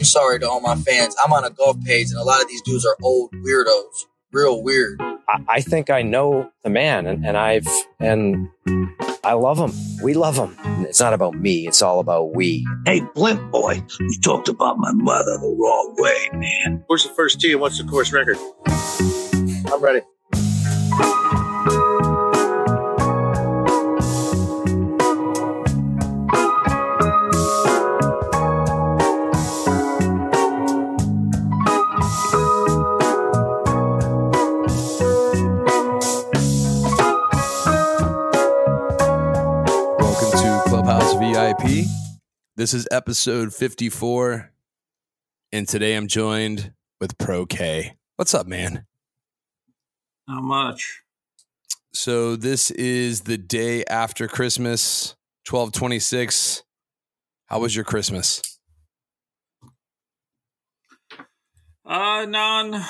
I'm sorry to all my fans. I'm on a golf page, and a lot of these dudes are old weirdos. Real weird. I, I think I know the man, and, and I've and I love him. We love him. It's not about me. It's all about we. Hey, Blimp Boy, you talked about my mother the wrong way, man. Where's the first tee and what's the course record? I'm ready. This is episode 54. And today I'm joined with Pro K. What's up, man? Not much. So this is the day after Christmas, 1226. How was your Christmas? Uh, non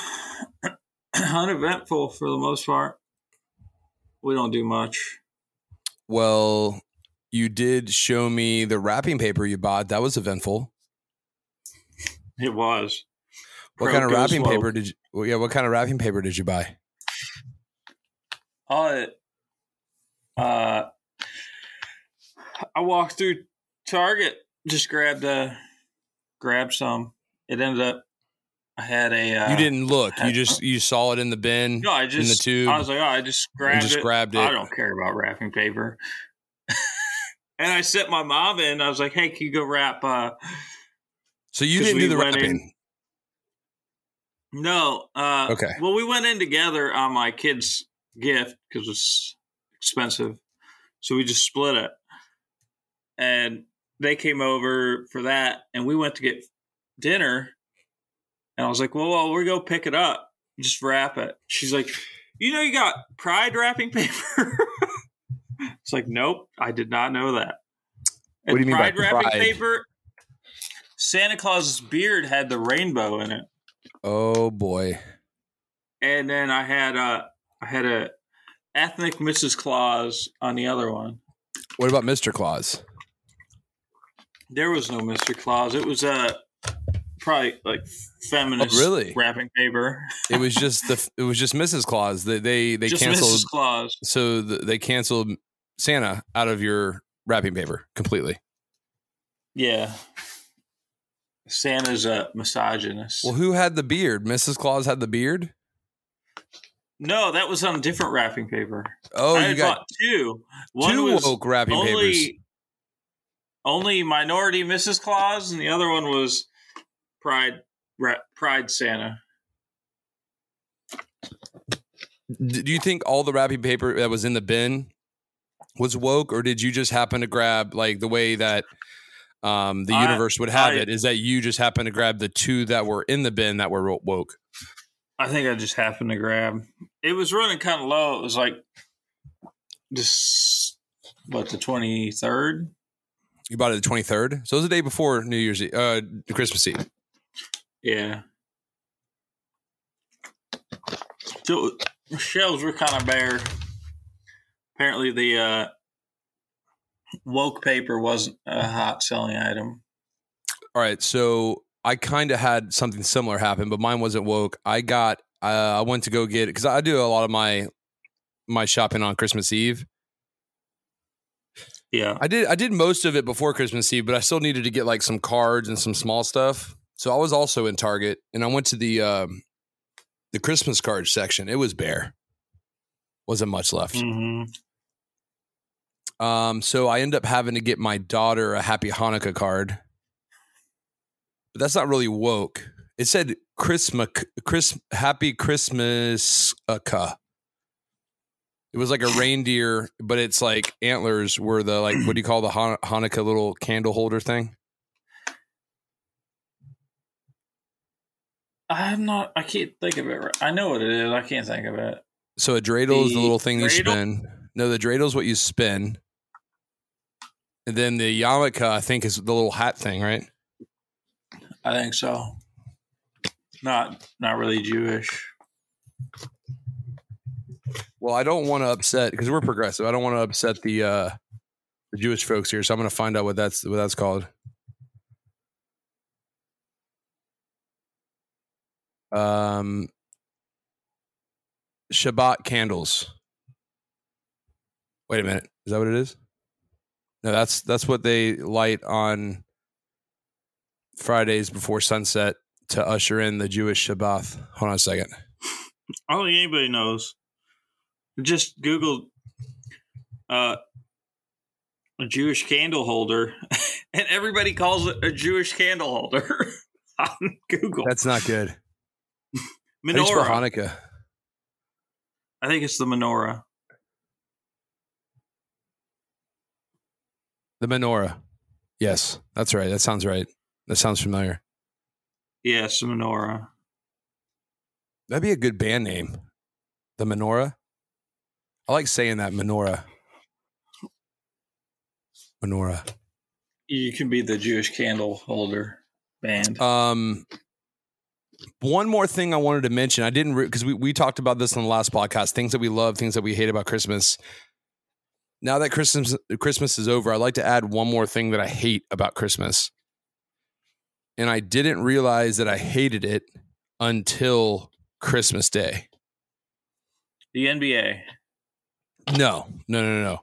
uneventful for the most part. We don't do much. Well, you did show me the wrapping paper you bought. That was eventful. It was. What Pro kind of wrapping paper did you well, yeah, what kind of wrapping paper did you buy? Uh, uh, I walked through Target, just grabbed a, grabbed some. It ended up, I had a. Uh, you didn't look. You just you saw it in the bin. No, I just. in the tube. I was like, oh, I just grabbed just it. grabbed I don't care about wrapping paper. and I sent my mom in. I was like, hey, can you go wrap? Uh, So you didn't do the went in- wrapping. No. Uh, Okay. Well, we went in together on my kid's gift because it's expensive, so we just split it. And they came over for that, and we went to get dinner. And I was like, "Well, well, we go pick it up, just wrap it." She's like, "You know, you got Pride wrapping paper." it's like, nope, I did not know that. What do you mean by Pride wrapping Pride? paper? Santa Claus's beard had the rainbow in it Oh boy. and then I had a I had a ethnic Mrs. Claus on the other one. What about Mr. Claus? There was no Mr. Claus. It was uh probably like feminist Oh, really? wrapping paper. It was just the it was just Mrs. Claus. They they, they Just canceled Mrs. Claus. so the, they canceled Santa out of your wrapping paper completely. Yeah. Santa's a misogynist. Well, who had the beard? Mrs. Claus had the beard. no, that was on different wrapping paper. Oh, I you got two. One two was woke wrapping papers. only only minority Mrs. Claus, and the other one was Pride Pride Santa. Do you think all the wrapping paper that was in the bin was woke, or did you just happen to grab like the way that um, the I- universe would have I- it? Is that you just happened to grab the two that were in the bin that were woke? I think I just happened to grab. It was running kind of low. It was like this, what the twenty third? You bought it the twenty third, so it was the day before New Year's Eve, uh, Christmas Eve. Yeah. So shelves were kind of bare. Apparently, the uh, woke paper wasn't a hot selling item. All right, so I kind of had something similar happen, but mine wasn't woke. I got uh, I went to go get it because I do a lot of my my shopping on Christmas Eve. Yeah. I did I did most of it before Christmas Eve, but I still needed to get like some cards and some small stuff. So I was also in Target, and I went to the um, the Christmas card section. It was bare, wasn't much left. hmm Um, so I end up having to get my daughter a Happy Hanukkah card, but that's not really woke. It said Christmas, Chris, Happy Christmas, It was like a reindeer, but it's like antlers were the like what do you call the Han- Hanukkah little candle holder thing? I'm not. I can't think of it. Right. I know what it is. I can't think of it. So a dreidel is the The little thing you spin. No, the dreidel is what you spin, and then the yarmulke I think is the little hat thing, right? I think so. Not not really Jewish. Well, I don't want to upset because we're progressive. I don't want to upset the uh the Jewish folks here, so I'm going to find out what that's what that's called. Um, Shabbat candles. Wait a minute. Is that what it is? No, that's that's what they light on Fridays before sunset to usher in the Jewish Shabbat. Hold on a second. I don't think anybody knows. Just Google uh, a Jewish candle holder, and everybody calls it a Jewish candle holder on Google. That's not good. How do you menorah. Hanukkah. I think it's the menorah. The menorah. Yes, that's right. That sounds right. That sounds familiar. Yes, the menorah. That'd be a good band name. The Menorah. I like saying that Menorah. Menorah. You can be the Jewish candle holder band. Um, one more thing I wanted to mention. I didn't because we we talked about this on the last podcast. Things that we love, things that we hate about Christmas. Now that Christmas Christmas is over, I'd like to add one more thing that I hate about Christmas. And I didn't realize that I hated it until Christmas Day. the NBA. No, no, no,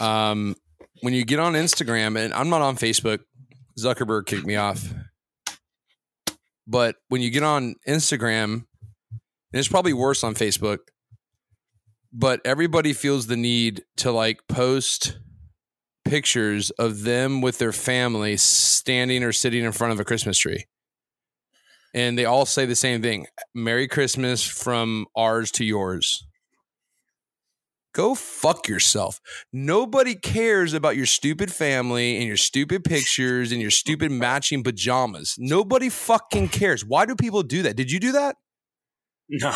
no. Um, when you get on Instagram, and I'm not on Facebook, Zuckerberg kicked me off. But when you get on Instagram, and it's probably worse on Facebook, but everybody feels the need to like post pictures of them with their family standing or sitting in front of a Christmas tree. And they all say the same thing Merry Christmas from ours to yours go fuck yourself. Nobody cares about your stupid family and your stupid pictures and your stupid matching pajamas. Nobody fucking cares. Why do people do that? Did you do that? No.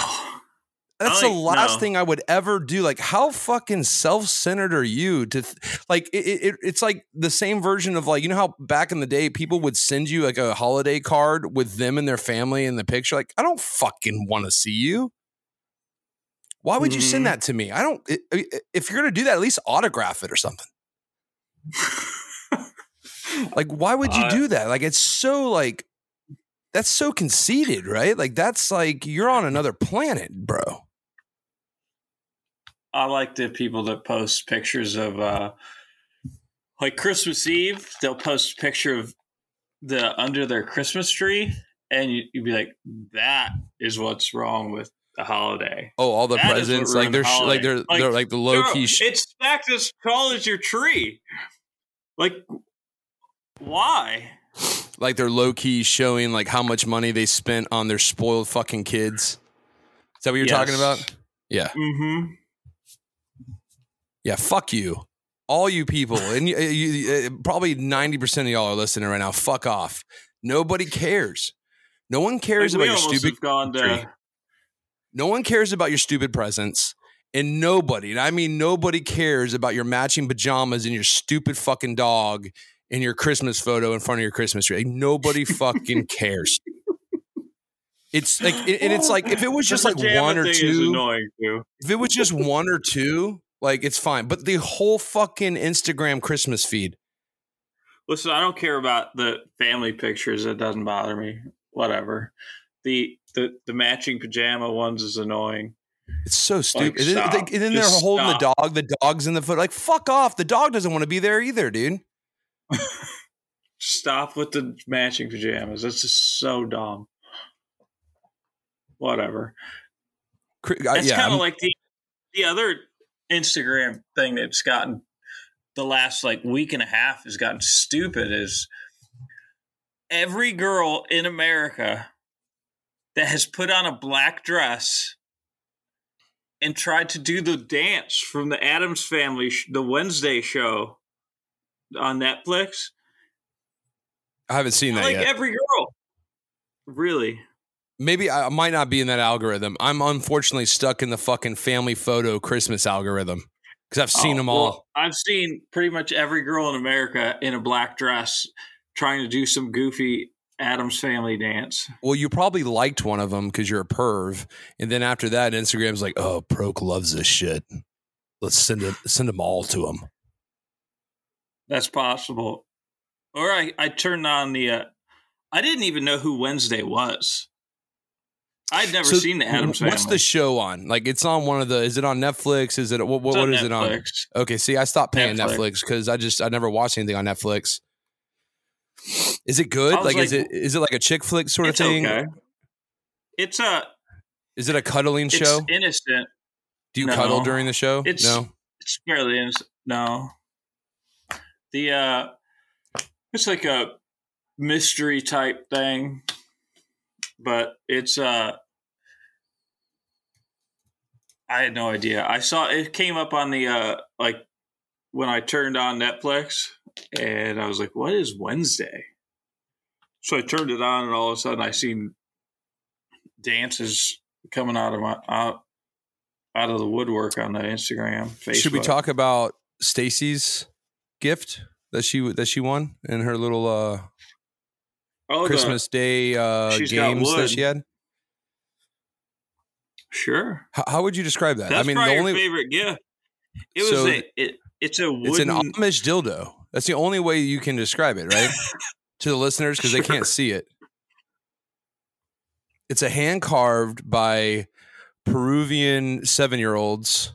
That's the last no. thing I would ever do. Like, how fucking self centered are you to th- like? It, it, it's like the same version of like you know how back in the day people would send you like a holiday card with them and their family in the picture. Like, I don't fucking want to see you. Why would you Mhm. send that to me? I don't. If you're gonna do that, at least autograph it or something. Like, why would you do that? Like, it's so like that's so conceited, right? Like, that's like you're on another planet, bro. I like the people that post pictures of uh like Christmas Eve, they'll post a picture of the under their Christmas tree and you, you'd be like, that is what's wrong with the holiday. Oh, all the That presents, like they're the like they're Like, they're like the low Bro, key. Sh- it's stacked as tall as your tree. Like why? like they're low key showing like how much money they spent on their spoiled fucking kids. Is that what you're talking about? Yeah, Mm-hmm. Yeah. Fuck you, all you people, and you, you, probably ninety percent of y'all are listening right now. Fuck off. Nobody cares. No one cares we about your stupid. have gone tree. to No one cares about your stupid presents. And nobody, and I mean nobody cares about your matching pajamas and your stupid fucking dog and your Christmas photo in front of your Christmas tree. Like, nobody fucking cares. It's like, and it's like if it was just like one or two, annoying too. if it was just one or two, like it's fine. But the whole fucking Instagram Christmas feed, Listen, I don't care about the family pictures. It doesn't bother me. Whatever. The the the matching pajama ones is annoying. it's so stupid. and then, stop. like, and then they're holding the dog, the dog's in the foot. Like, fuck off. The dog doesn't want to be there either, dude. Stop with the matching pajamas. That's just so dumb. Whatever. Cri- uh, yeah, kind of like the the other Instagram thing that's gotten the last like week and a half has gotten stupid is every girl in America that has put on a black dress and tried to do the dance from the Addams Family, sh- the Wednesday show on Netflix. I haven't seen that Like yet. every girl, really. Maybe I might not be in that algorithm. I'm unfortunately stuck in the fucking family photo Christmas algorithm because I've seen Oh, them all. well, I've seen pretty much every girl in America in a black dress trying to do some goofy Addams Family dance. Well, you probably liked one of them because you're a perv, and then after that, Instagram's like, "Oh, Pro-K loves this shit. Let's send it, send them all to him." That's possible. Or I, I turned on the. Uh, I didn't even know who Wednesday was. I'd never So, seen the Addams Family. What's the show on? Like, it's on one of the. Is it on Netflix? Is it what? What, what is it on? Netflix. Okay, see, I stopped paying Netflix. Because I just I never watched anything on Netflix. Is it good? Was Like, is it is it like a chick flick sort of thing? okay. It's a Is it a cuddling it's show? innocent. Do you no. cuddle during the show? It's- no. It's fairly innocent. No. The uh it's like a mystery type thing. But it's uh I had no idea. I saw it came up on the uh like when I turned on Netflix and I was like, what is Wednesday? So I turned it on and all of a sudden I seen dances coming out of my out out of the woodwork on the Instagram. Facebook. Should we talk about Stacy's gift that she that she won in her little uh Oh, the- Christmas Day uh games that she had? Sure. How, how would you describe that? That's I mean, the only favorite gift. It was So a it, it's a wooden it's an Amish dildo. That's the only way you can describe it, right? to the listeners because they can't see it. It's a hand carved by Peruvian seven year olds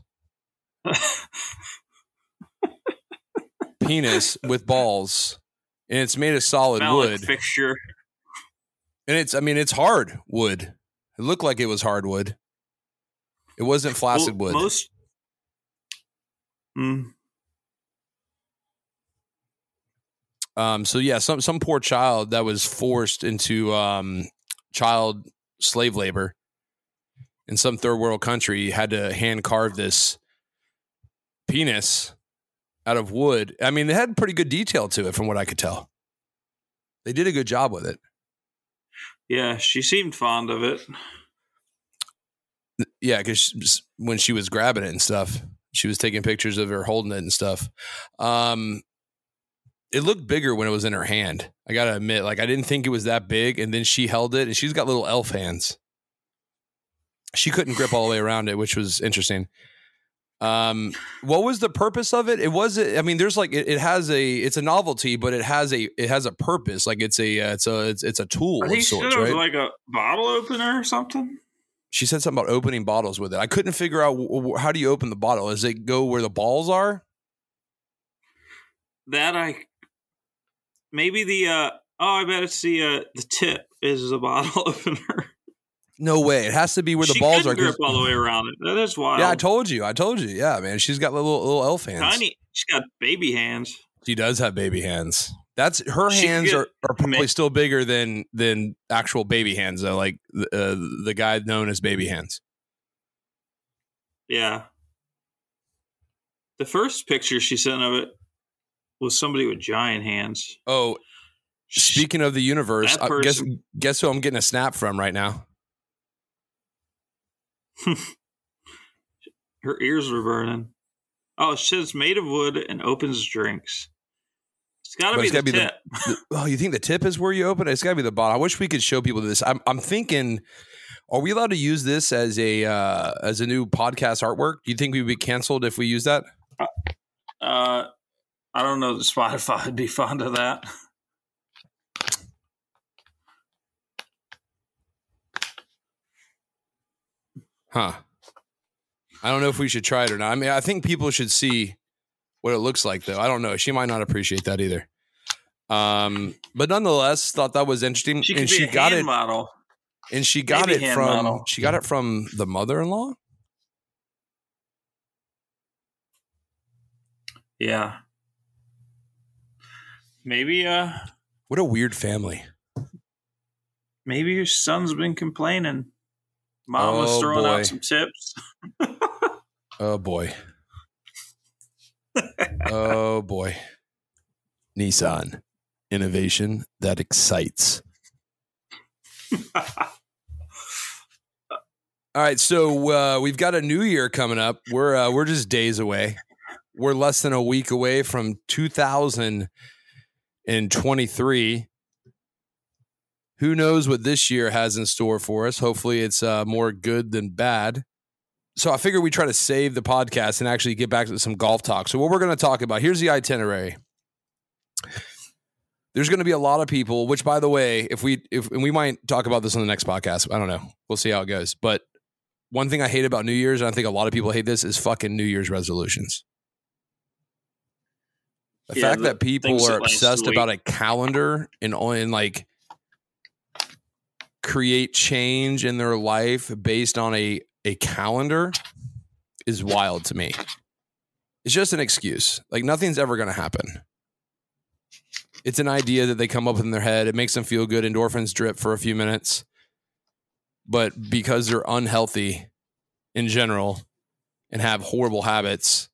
penis with balls, and it's made of solid phallic wood. fixture. And it's, I mean, it's hard wood. It looked like it was hardwood. It wasn't flaccid Well, wood. Most Mm, Um, so yeah, some some poor child that was forced into um, child slave labor in some third world country had to hand carve this penis out of wood. I mean, they had pretty good detail to it, from what I could tell. They did a good job with it. yeah, she seemed fond of it. Yeah, because when she was grabbing it and stuff, she was taking pictures of her holding it and stuff. Um, it looked bigger when it was in her hand. I gotta admit, like I didn't think it was that big, and then she held it, and she's got little elf hands. She couldn't grip all the way around it, which was interesting. Um, what was the purpose of it? It was, I mean, there's like it, it has a, it's a novelty, but it has a, it has a purpose. Like it's a, uh, it's a, it's, it's a tool I of think sorts, it was right? like a bottle opener or something. She said something about opening bottles with it. I couldn't figure out w- w- how do you open the bottle. Does it go where the balls are? That I maybe the uh oh I bet it's the uh the tip is the bottle opener. No way. It has to be where the she balls couldn't grip all the way around it. That is wild. yeah, I told you. I told you. Yeah, man. She's got little little elf hands. Tiny. She's got baby hands. She does have baby hands. That's her She hands are, are probably still bigger than than actual baby hands. Though, like uh, the guy known as baby hands. Yeah. The first picture she sent of it was somebody with giant hands. Oh, speaking of the universe, uh, guess guess who I'm getting a snap from right now? Her ears were burning. Oh, it says made of wood and opens drinks. It's got to be the be tip. The- oh, you think the tip is where you open it? It's got to be the bottom. I wish we could show people this. I'm I'm thinking. Are we allowed to use this as a uh, as a new podcast artwork? Do you think we'd be canceled if we use that? Uh, I don't know that Spotify would be fond of that. Huh. I don't know if we should try it or not. I mean, I think people should see what it looks like, though. I don't know. She might not appreciate that either. Um, but nonetheless, thought that was interesting, She and she got it, model. and she got baby it from model. she got it from the mother-in-law. Yeah. Maybe uh What a weird family. maybe your son's been complaining. Mom was Oh, throwing boy. out some tips. Oh boy. Oh boy. Nissan. Innovation that excites. All right, so uh, we've got a new year coming up. We're uh, we're just days away. We're less than a week away from 2023. Who knows what this year has in store for us? Hopefully, it's uh, more good than bad so I figured we try to save the podcast and actually get back to some golf talk. So what we're going to talk about here's the itinerary. there's going to be a lot of people. Which, by the way, if we if and we might talk about this on the next podcast. I don't know. We'll see how it goes. But one thing I hate about New Year's, and I think a lot of people hate this, is fucking New Year's resolutions. The Yeah, fact that people are obsessed about a calendar and and like create change in their life based on a a calendar is wild to me. It's just an excuse. Like nothing's ever going to happen. It's an idea that they come up with in their head. It makes them feel good. Endorphins drip for a few minutes. But because they're unhealthy in general and have horrible habits,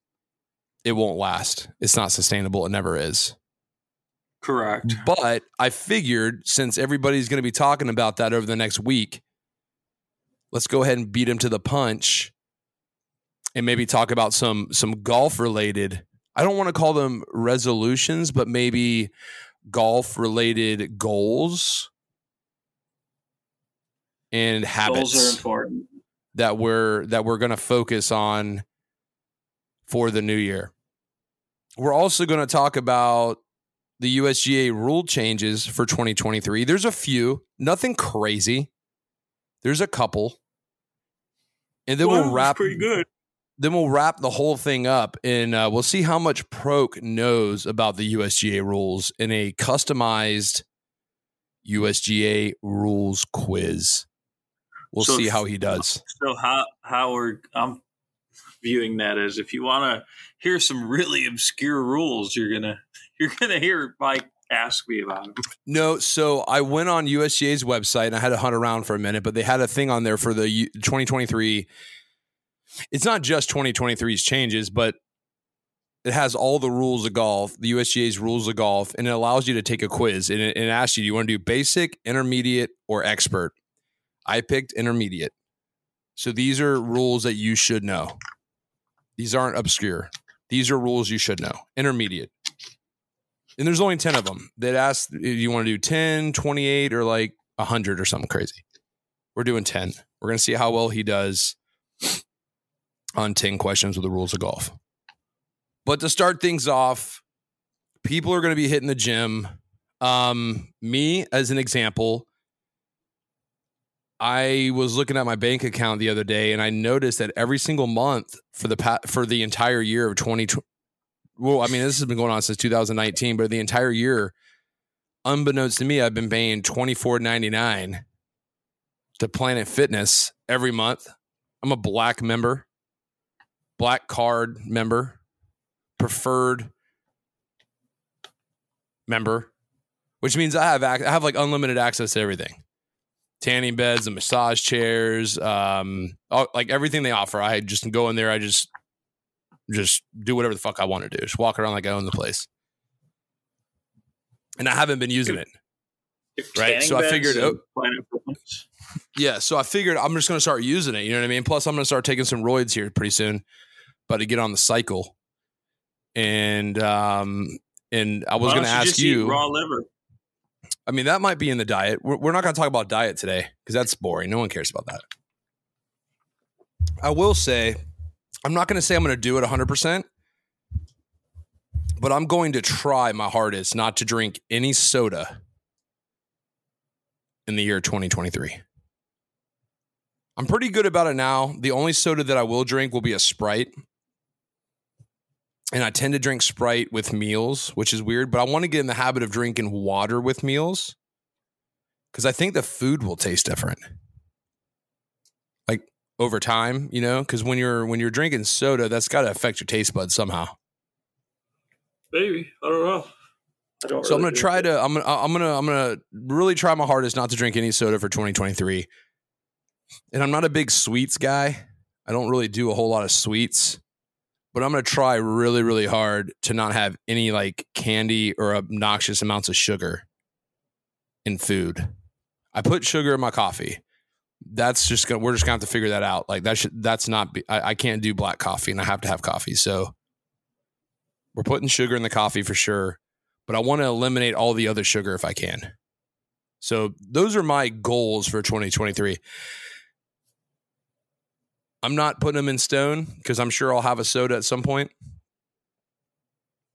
it won't last. It's not sustainable. It never is. Correct. But I figured since everybody's going to be talking about that over the next week, let's go ahead and beat him to the punch and maybe talk about some some golf related. I don't want to call them resolutions, but maybe golf related goals and habits Goals are important. that we're that we're going to focus on for the new year. We're also going to talk about the USGA rule changes for 2023. There's a few, nothing crazy. There's a couple. And then One we'll wrap pretty good. then we'll wrap the whole thing up and uh, we'll see how much Pro-K knows about the USGA rules in a customized USGA rules quiz. We'll So see how he does. So how how we're I'm viewing that as if you want to hear some really obscure rules, you're gonna you're gonna hear Mike ask me about them. No, so I went on USGA's website and I had to hunt around for a minute, but they had a thing on there for the 2023. It's not just 2023's changes, but it has all the rules of golf, the USGA's rules of golf, and it allows you to take a quiz and it, and it asks you, do you want to do basic, intermediate, or expert? I picked intermediate. So these are rules that you should know. These aren't obscure. These are rules you should know. Intermediate and there's only 10 of them that ask you want to do 10 28 or like 100 or something crazy? We're doing 10 we're going to see how well he does on 10 questions with the rules of golf. But to start things off people are going to be hitting the gym. Um me as an example i was looking at my bank account the other day and i noticed that every single month for the pa- for the entire year of 2020 well, I mean, this has been going on since 2019, but the entire year, unbeknownst to me, I've been paying twenty four ninety nine to Planet Fitness every month. I'm a black member, black card member, preferred member, which means I have I have like unlimited access to everything. Tanning beds and massage chairs, um, all, like everything they offer. I just go in there. I just just do whatever the fuck I want to do. Just walk around like I own the place. And I haven't been using it. Right, so I figured, oh- Yeah, so I figured I'm just going to start using it. You know what I mean? Plus, I'm going to start taking some roids here pretty soon, but to get on the cycle. And um, and I was going to ask you. raw liver. I mean, that might be in the diet. We're, we're not going to talk about diet today because that's boring. No one cares about that. I will say, I'm not going to say I'm going to do it 100%, but I'm going to try my hardest not to drink any soda in the year 2023. I'm pretty good about it now. The only soda that I will drink will be a Sprite. And I tend to drink Sprite with meals, which is weird, but I want to get in the habit of drinking water with meals because I think the food will taste different. Like over time, you know, because when you're when you're drinking soda, that's got to affect your taste buds somehow. Maybe I don't know. I don't. So I'm gonna try drink to I'm gonna I'm gonna I'm gonna really try my hardest not to drink any soda for 2023. And I'm not a big sweets guy. I don't really do a whole lot of sweets, but I'm gonna try really really hard to not have any like candy or obnoxious amounts of sugar in food. I put sugar in my coffee. That's just gonna we're just gonna have to figure that out. Like that should that's not be, I, I can't do black coffee and I have to have coffee. So we're putting sugar in the coffee for sure but I want to eliminate all the other sugar if I can. So those are my goals for 2023. I'm not putting them in stone because I'm sure I'll have a soda at some point.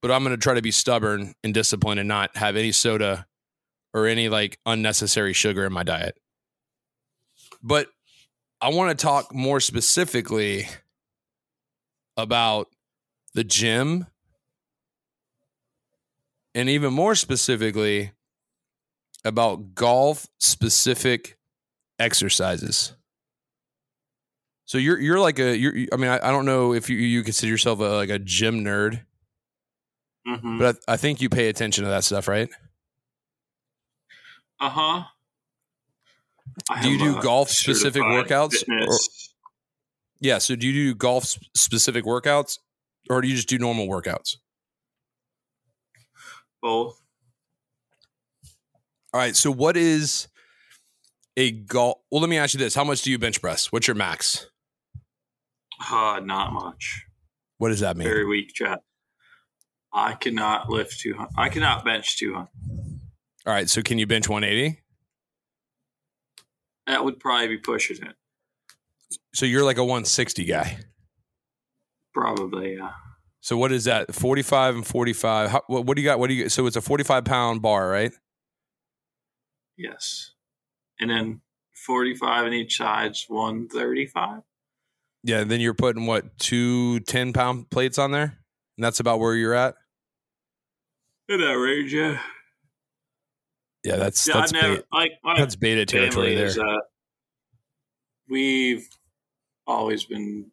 but I'm going to try to be stubborn and disciplined and not have any soda or any like unnecessary sugar in my diet. But I want to talk more specifically about the gym and even more specifically about golf specific exercises. So you're you're like a you're I mean I, I don't know if you you consider yourself a, like a gym nerd, Mm-hmm. but I, I think you pay attention to that stuff, right? Uh huh. Do you do golf specific workouts? Or, yeah. So do you do golf specific workouts, or do you just do normal workouts? Both. All right. So what is a golf? Well, let me ask you this: How much do you bench press? What's your max? Uh, not much. What does that mean? Very weak, chat. I cannot lift 200. I cannot bench 200. All right. So can you bench 180? That would probably be pushing it. So you're like a 160 guy. Probably, yeah. So what is that? 45 and 45. How, what, what do you got? What do you? So it's a 45 pound bar, right? Yes. And then 45 on each side's 135. Yeah. Then you're putting what two 10 pound plates on there, and that's about where you're at. In that range, yeah. Yeah, that's Yeah, that's never, beta, like, that's beta territory there. is, uh, we've always been,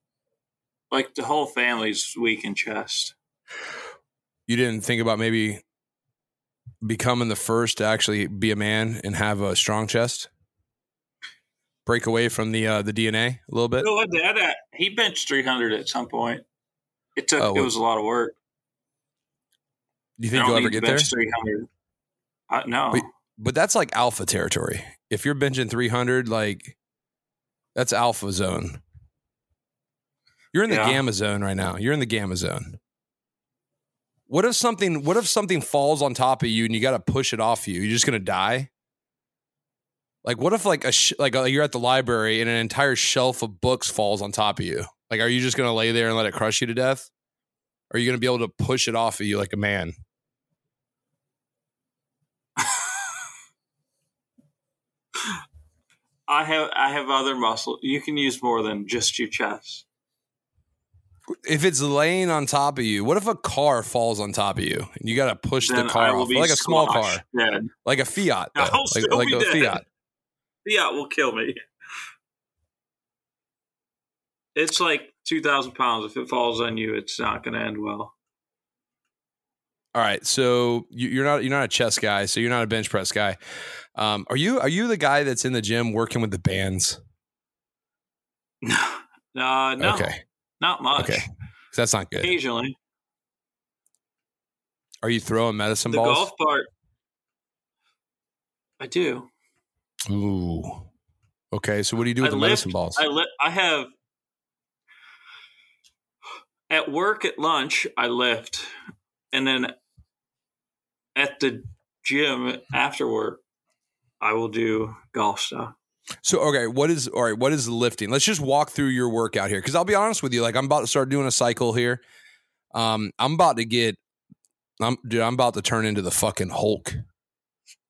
like, the whole family's weak in chest. you didn't think about maybe becoming the first to actually be a man and have a strong chest break away from the uh the dna a little bit No, dad, uh, he benched 300 at some point. It took, Oh, it was a lot of work. do you think you'll ever get there bench 300. I, no. But- but that's like alpha territory. If you're benching 300 like that's alpha zone. You're in the Yeah. gamma zone right now. You're in the gamma zone. What if something what if something falls on top of you and you got to push it off you? You're just gonna die? Like what if like a sh- like uh you're at the library and an entire shelf of books falls on top of you? Like are you just gonna lay there and let it crush you to death? Or are you gonna be able to push it off of you like a man I have I have other muscle. You can use more than just your chest. if it's laying on top of you, what if a car falls on top of you and you got to push Then the car off, like a small car, Dead. like a Fiat. Like, like a dead. Fiat. Yeah, will kill me. It's like two thousand pounds. If it falls on you, it's not going to end well. All right, so you, you're not you're not a chess guy, so you're not a bench press guy. Um, are you are you the guy that's in the gym working with the bands? No, uh, no, Okay, not much. Okay, that's not good. Occasionally, Are you throwing medicine the balls? golf part, I do. Ooh. Okay, so what do you do with I the lift- medicine balls? I li- I have at work at lunch. I lift, and then at the gym after work, I will do golf stuff. So okay, what is all right? What is lifting? Let's just walk through your workout here, because I'll be honest with you. Like I'm about to start doing a cycle here. Um, I'm about to get, I'm dude. I'm about to turn into the fucking Hulk.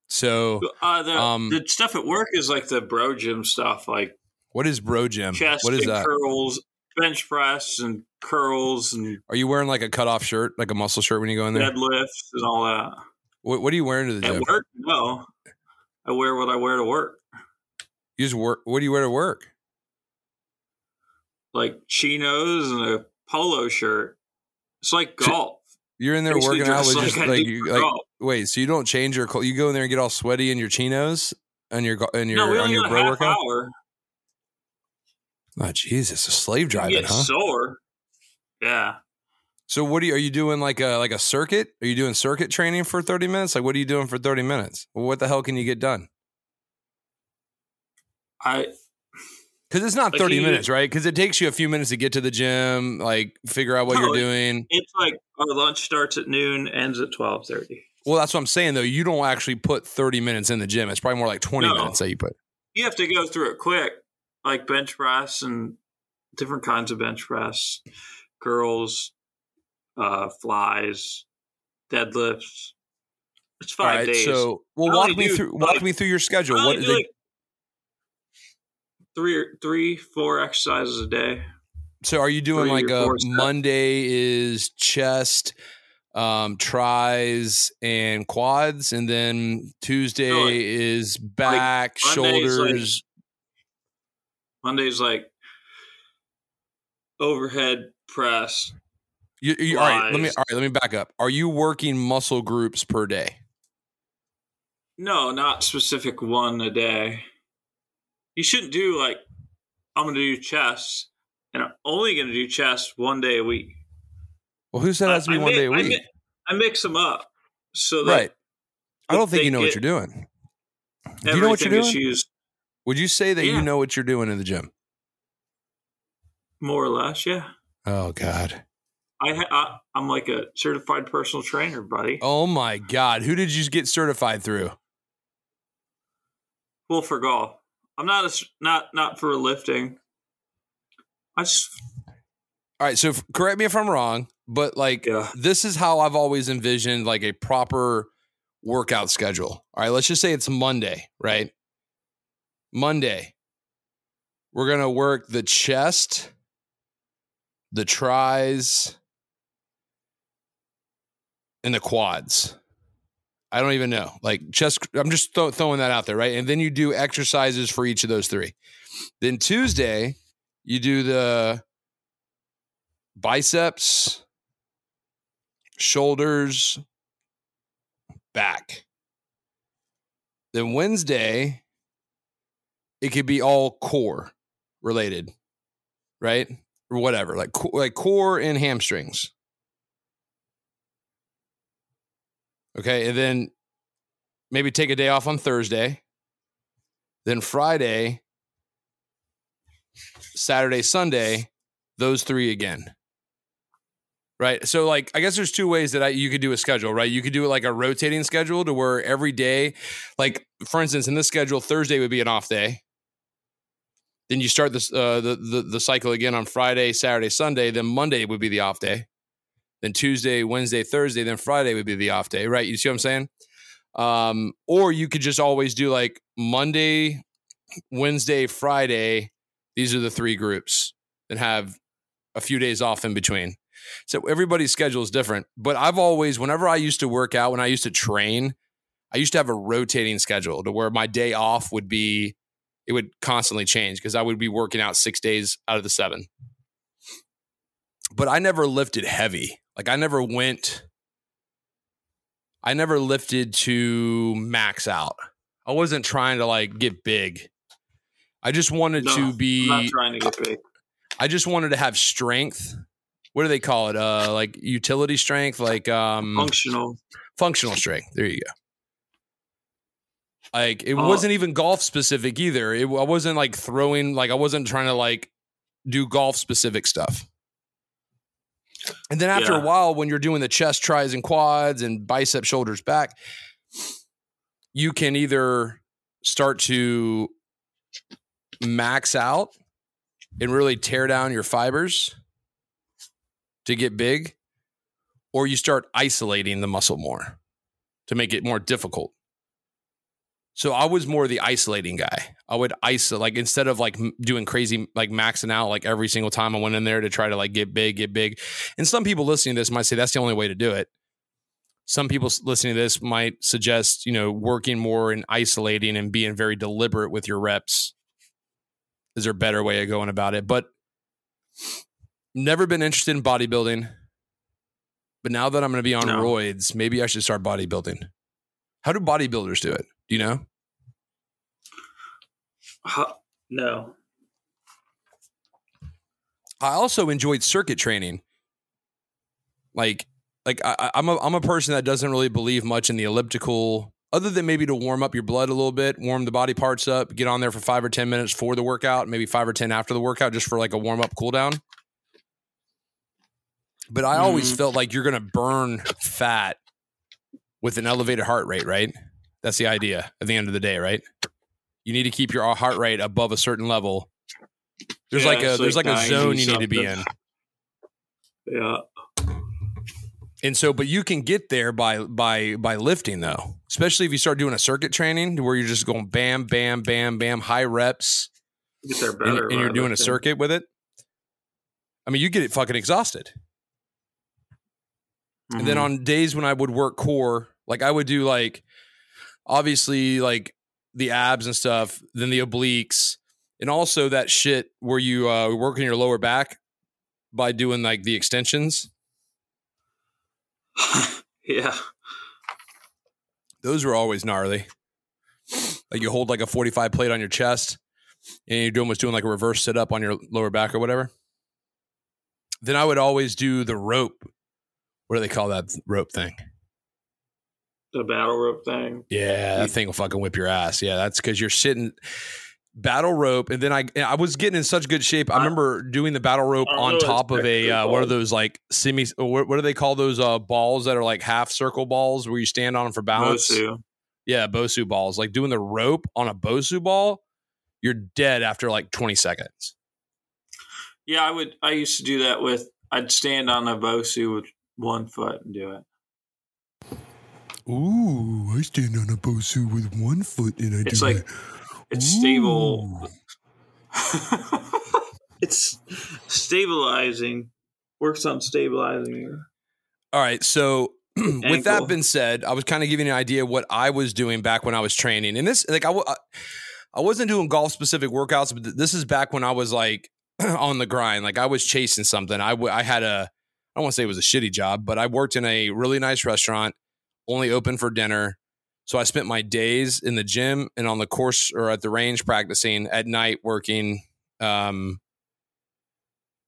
So Uh, the, Um, the stuff at work is like the bro gym stuff, like what is bro gym? chest What is and that? curls, bench press and curls and Are you wearing like a cutoff shirt, like a muscle shirt when you go in there? deadlifts and all that. What, what are you wearing to the At work, no. I wear what I wear to work, You just work. What do you wear to work? like chinos and a polo shirt. It's like golf. You're in there Basically working out with just like you like. golf. Wait, so you don't change your clothes? You go in there and get all sweaty in your chinos and your and your no, we on only your bro workout. hour. Oh Jesus, a slave driving, huh? sore. Yeah. So what do you are you doing like a like a circuit? Are you doing circuit training for 30 minutes? Like what are you doing for 30 minutes? What the hell can you get done? I Cuz it's not Like 30 you- minutes, right? Cuz it takes you a few minutes to get to the gym, like figure out what No, you're doing. it's like our lunch starts at noon, ends at twelve thirty. Well, that's what I'm saying though. You don't actually put 30 minutes in the gym. It's probably more like 20 No. minutes that you put. You have to go through it quick, like bench press and different kinds of bench press, curls, uh, flies, deadlifts. It's five right. days. So, well, walk me do through walk five- me through your schedule. What is like three, or- three, four exercises a day. So are you doing Three like a. Monday is chest, um, tris and quads, and then Tuesday like- is back, Monday's like- shoulders. Monday's like overhead press. You, you, all right, let me all right, let me back up. Are you working muscle groups per day? No, not specific one a day. You shouldn't do like I'm gonna do chest, and I'm only gonna do chest one day a week. Well, who said it has to be I one mi- day a I week? mi- I mix them up so that right. I don't think you know what you're doing. Do you know what you're doing? used Would you say that you know what you're doing in the gym? more or less. Yeah, Oh God. I, ha- I I'm like a certified personal trainer, buddy. Oh my God. Who did you get certified through? Well, for golf, I'm not a not not for lifting. I just All right, so f- correct me if I'm wrong, but like Yeah. this is how I've always envisioned like a proper workout schedule. All right, let's just say it's Monday, right? Monday. We're going to work the chest, the tris, and the quads. I don't even know. Like chest I'm just throw, throwing that out there, right? And then you do exercises for each of those three. Then Tuesday, you do the biceps, shoulders, back. Then Wednesday, it could be all core related, right? Or whatever, like like core and hamstrings. Okay, and then maybe take a day off on Thursday. Then Friday, Saturday, Sunday, those three again. Right. So like I guess there's two ways that I, you could do a schedule, right? You could do it like a rotating schedule to where every day, like for instance, in this schedule, Thursday would be an off day. Then you start this uh, the, the the cycle again on Friday, Saturday, Sunday. Then Monday would be the off day. Then Tuesday, Wednesday, Thursday. Then Friday would be the off day, right? You see what I'm saying? Um, or you could just always do like Monday, Wednesday, Friday. These are the three groups, and have a few days off in between. So everybody's schedule is different. But I've always, whenever I used to work out, when I used to train, I used to have a rotating schedule to where my day off would be, it would constantly change because I would be working out six days out of the seven. But I never lifted heavy. Like I never went, I never lifted to max out. I wasn't trying to like get big. I just wanted No, to be not trying to get big. I just wanted to have strength. What do they call it? Uh, like utility strength, like um, Functional. functional strength. There you go. Like it Oh. wasn't even golf specific either. It, I wasn't like throwing. Like I wasn't trying to like do golf specific stuff. And then after Yeah. a while, when you're doing the chest, tris, and quads, and bicep, shoulders, back, you can either start to max out and really tear down your fibers to get big, or you start isolating the muscle more to make it more difficult. So I was more the isolating guy. I would isolate, like instead of like doing crazy, like maxing out like every single time I went in there to try to like get big, get big. And some people listening to this might say that's the only way to do it. Some people listening to this might suggest, you know, working more and isolating and being very deliberate with your reps. Is there a better way of going about it? But never been interested in bodybuilding. But now that I'm going to be on No. roids, maybe I should start bodybuilding. How do bodybuilders do it? Do you know? No. I also enjoyed circuit training. Like, like I, I'm a I'm a person that doesn't really believe much in the elliptical, other than maybe to warm up your blood a little bit, warm the body parts up, get on there for five or ten minutes for the workout, maybe five or ten after the workout, just for like a warm up cool down. But I always Mhm. felt like you're gonna burn fat with an elevated heart rate, right? That's the idea at the end of the day, right? You need to keep your heart rate above a certain level. There's Yeah, like a there's like, like a zone you need to be in. Yeah. And so, but you can get there by by by lifting though, especially if you start doing a circuit training where you're just going bam, bam, bam, bam, high reps, Get there and, better. and you're by doing a circuit with it. I mean, you get it fucking exhausted. And then Mhm. on days when I would work core, like I would do like obviously like the abs and stuff, then the obliques, and also that shit where you uh work on your lower back by doing like the extensions. yeah. Those were always gnarly. Like you hold like a 45 plate on your chest and you're doing was doing like a reverse sit up on your lower back or whatever. Then I would always do the rope. What do they call that rope thing? The battle rope thing. Yeah, that thing will fucking whip your ass. Yeah, that's because you're sitting battle rope, and then I I was getting in such good shape. I I- remember doing the battle rope I don't know on top of a actually uh, what are those like semi? What, what do they call those uh, balls that are like half circle balls where you stand on them for balance? Bosu. Yeah, Bosu balls. Like doing the rope on a Bosu ball, you're dead after like 20 seconds. Yeah, I would. I used to do that with. I'd stand on a Bosu with one foot and do it. Ooh, I stand on a Bosu with one foot and I It's like it's stable. it's stabilizing. Works on stabilizing you. All right. So with that being said, I was kind of giving you an idea of what I was doing back when I was training. And this, like, I, wa- I wasn't doing golf specific workouts, but th- this is back when I was like on the grind. Like I was chasing something. I, w- I had a, I don't want to say it was a shitty job, but I worked in a really nice restaurant, only open for dinner. So I spent my days in the gym and on the course or at the range practicing at night working um,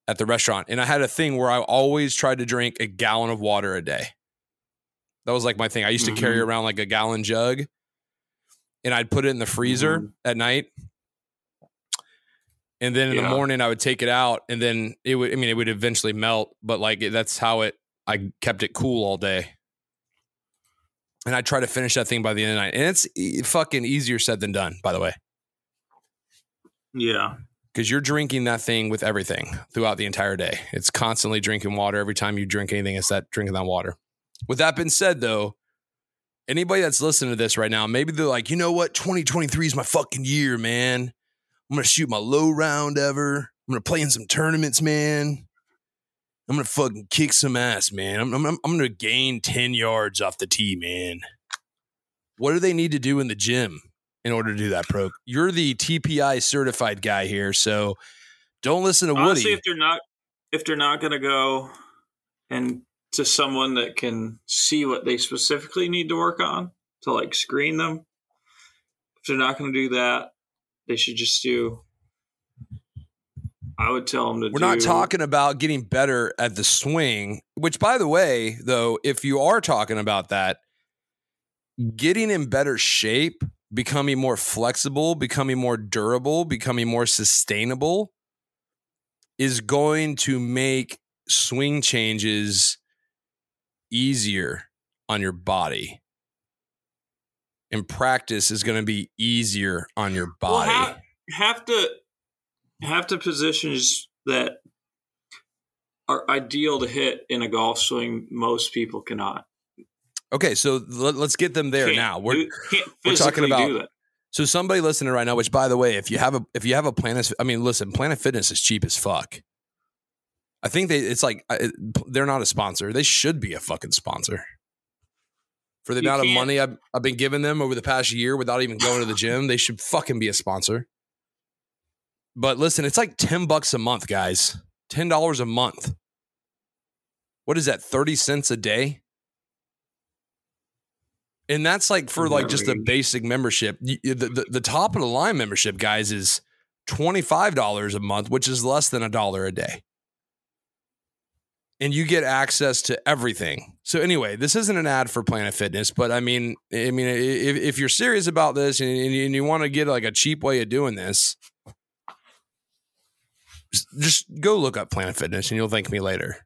at the restaurant. And I had a thing where I always tried to drink a gallon of water a day. That was like my thing. I used to carry Mhm. around like a gallon jug and I'd put it in the freezer Mhm. at night. And then in the morning I would take it out and then it would I mean it would eventually melt, but like that's how it I kept it cool all day. And I try to finish that thing by the end of the night. And it's e- fucking easier said than done, by the way. Yeah. because you're drinking that thing with everything throughout the entire day. It's constantly drinking water. Every time you drink anything, it's that drinking that water. With that being said, though, anybody that's listening to this right now, maybe they're like, you know what, 2023 is my fucking year, man. I'm gonna shoot my low round ever. I'm gonna play in some tournaments, man. I'm gonna fucking kick some ass, man. I'm, I'm, I'm gonna gain 10 yards off the tee, man. What do they need to do in the gym in order to do that, Pro? You're the TPI certified guy here, so don't listen to Woody. Honestly, if they're not, if they're not to go and to someone that can see what they specifically need to work on to like screen them, if they're not to do that, they should just do. I would tell them to. We're not talking about getting better at the swing, which, by the way, though, if you are talking about that, getting in better shape, becoming more flexible, becoming more durable, becoming more sustainable is going to make swing changes easier on your body. And practice is going to be easier on your Well, body. have, have to have the positions that are ideal to hit in a golf swing. Most people cannot. okay, so let, us get them there Can't now. We're, we're talking about- do that. So somebody listening right now, which by the way, if you have a if you have a Planet, I mean, listen, Planet Fitness is cheap as fuck. I think they it's like they're not a sponsor. They should be a fucking sponsor. For the You amount of money I've, I've been giving them over the past year without even going to the gym, they should fucking be a sponsor. But listen, it's like 10 bucks a month, guys. $10 a month. What is that? 30 cents a day? And that's like for like just a basic membership. The, the, the top of the line membership, guys, is $25 a month, which is less than a dollar a day. And you get access to everything. So anyway, this isn't an ad for Planet Fitness, but I mean, I mean, if, if you're serious about this and, and you, and you want to get like a cheap way of doing this, just- go look up Planet Fitness and you'll thank me later.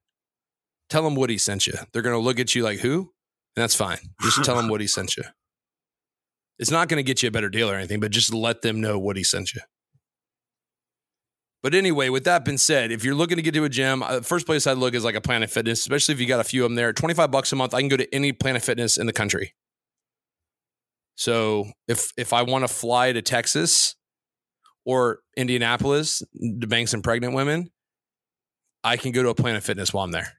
Tell them Woody sent you. They're gonna look at you like who, and that's fine. Just tell them Woody sent you. It's not gonna get you a better deal or anything, but just let them know Woody sent you. But anyway, with that being said, if you're looking to get to a gym, uh, first place I'd look is like a Planet Fitness, especially if you got a few of them there. 25 bucks a month, I can go to any Planet Fitness in the country. So if if I want to fly to Texas or Indianapolis to bang some pregnant women, I can go to a Planet Fitness while I'm there.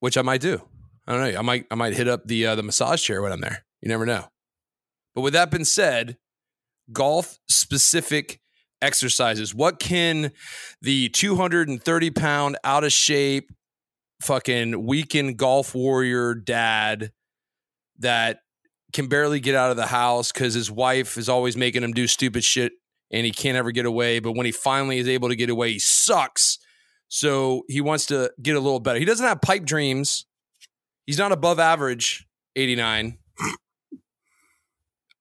Which I might do. I don't know. I might I might hit up the uh, the massage chair when I'm there. You never know. But with that being said, golf specific exercises. What can the 230 pound out of shape fucking weekend golf warrior dad that can barely get out of the house because his wife is always making him do stupid shit and he can't ever get away. But when he finally is able to get away, he sucks. So he wants to get a little better. He doesn't have pipe dreams. He's not above average, 89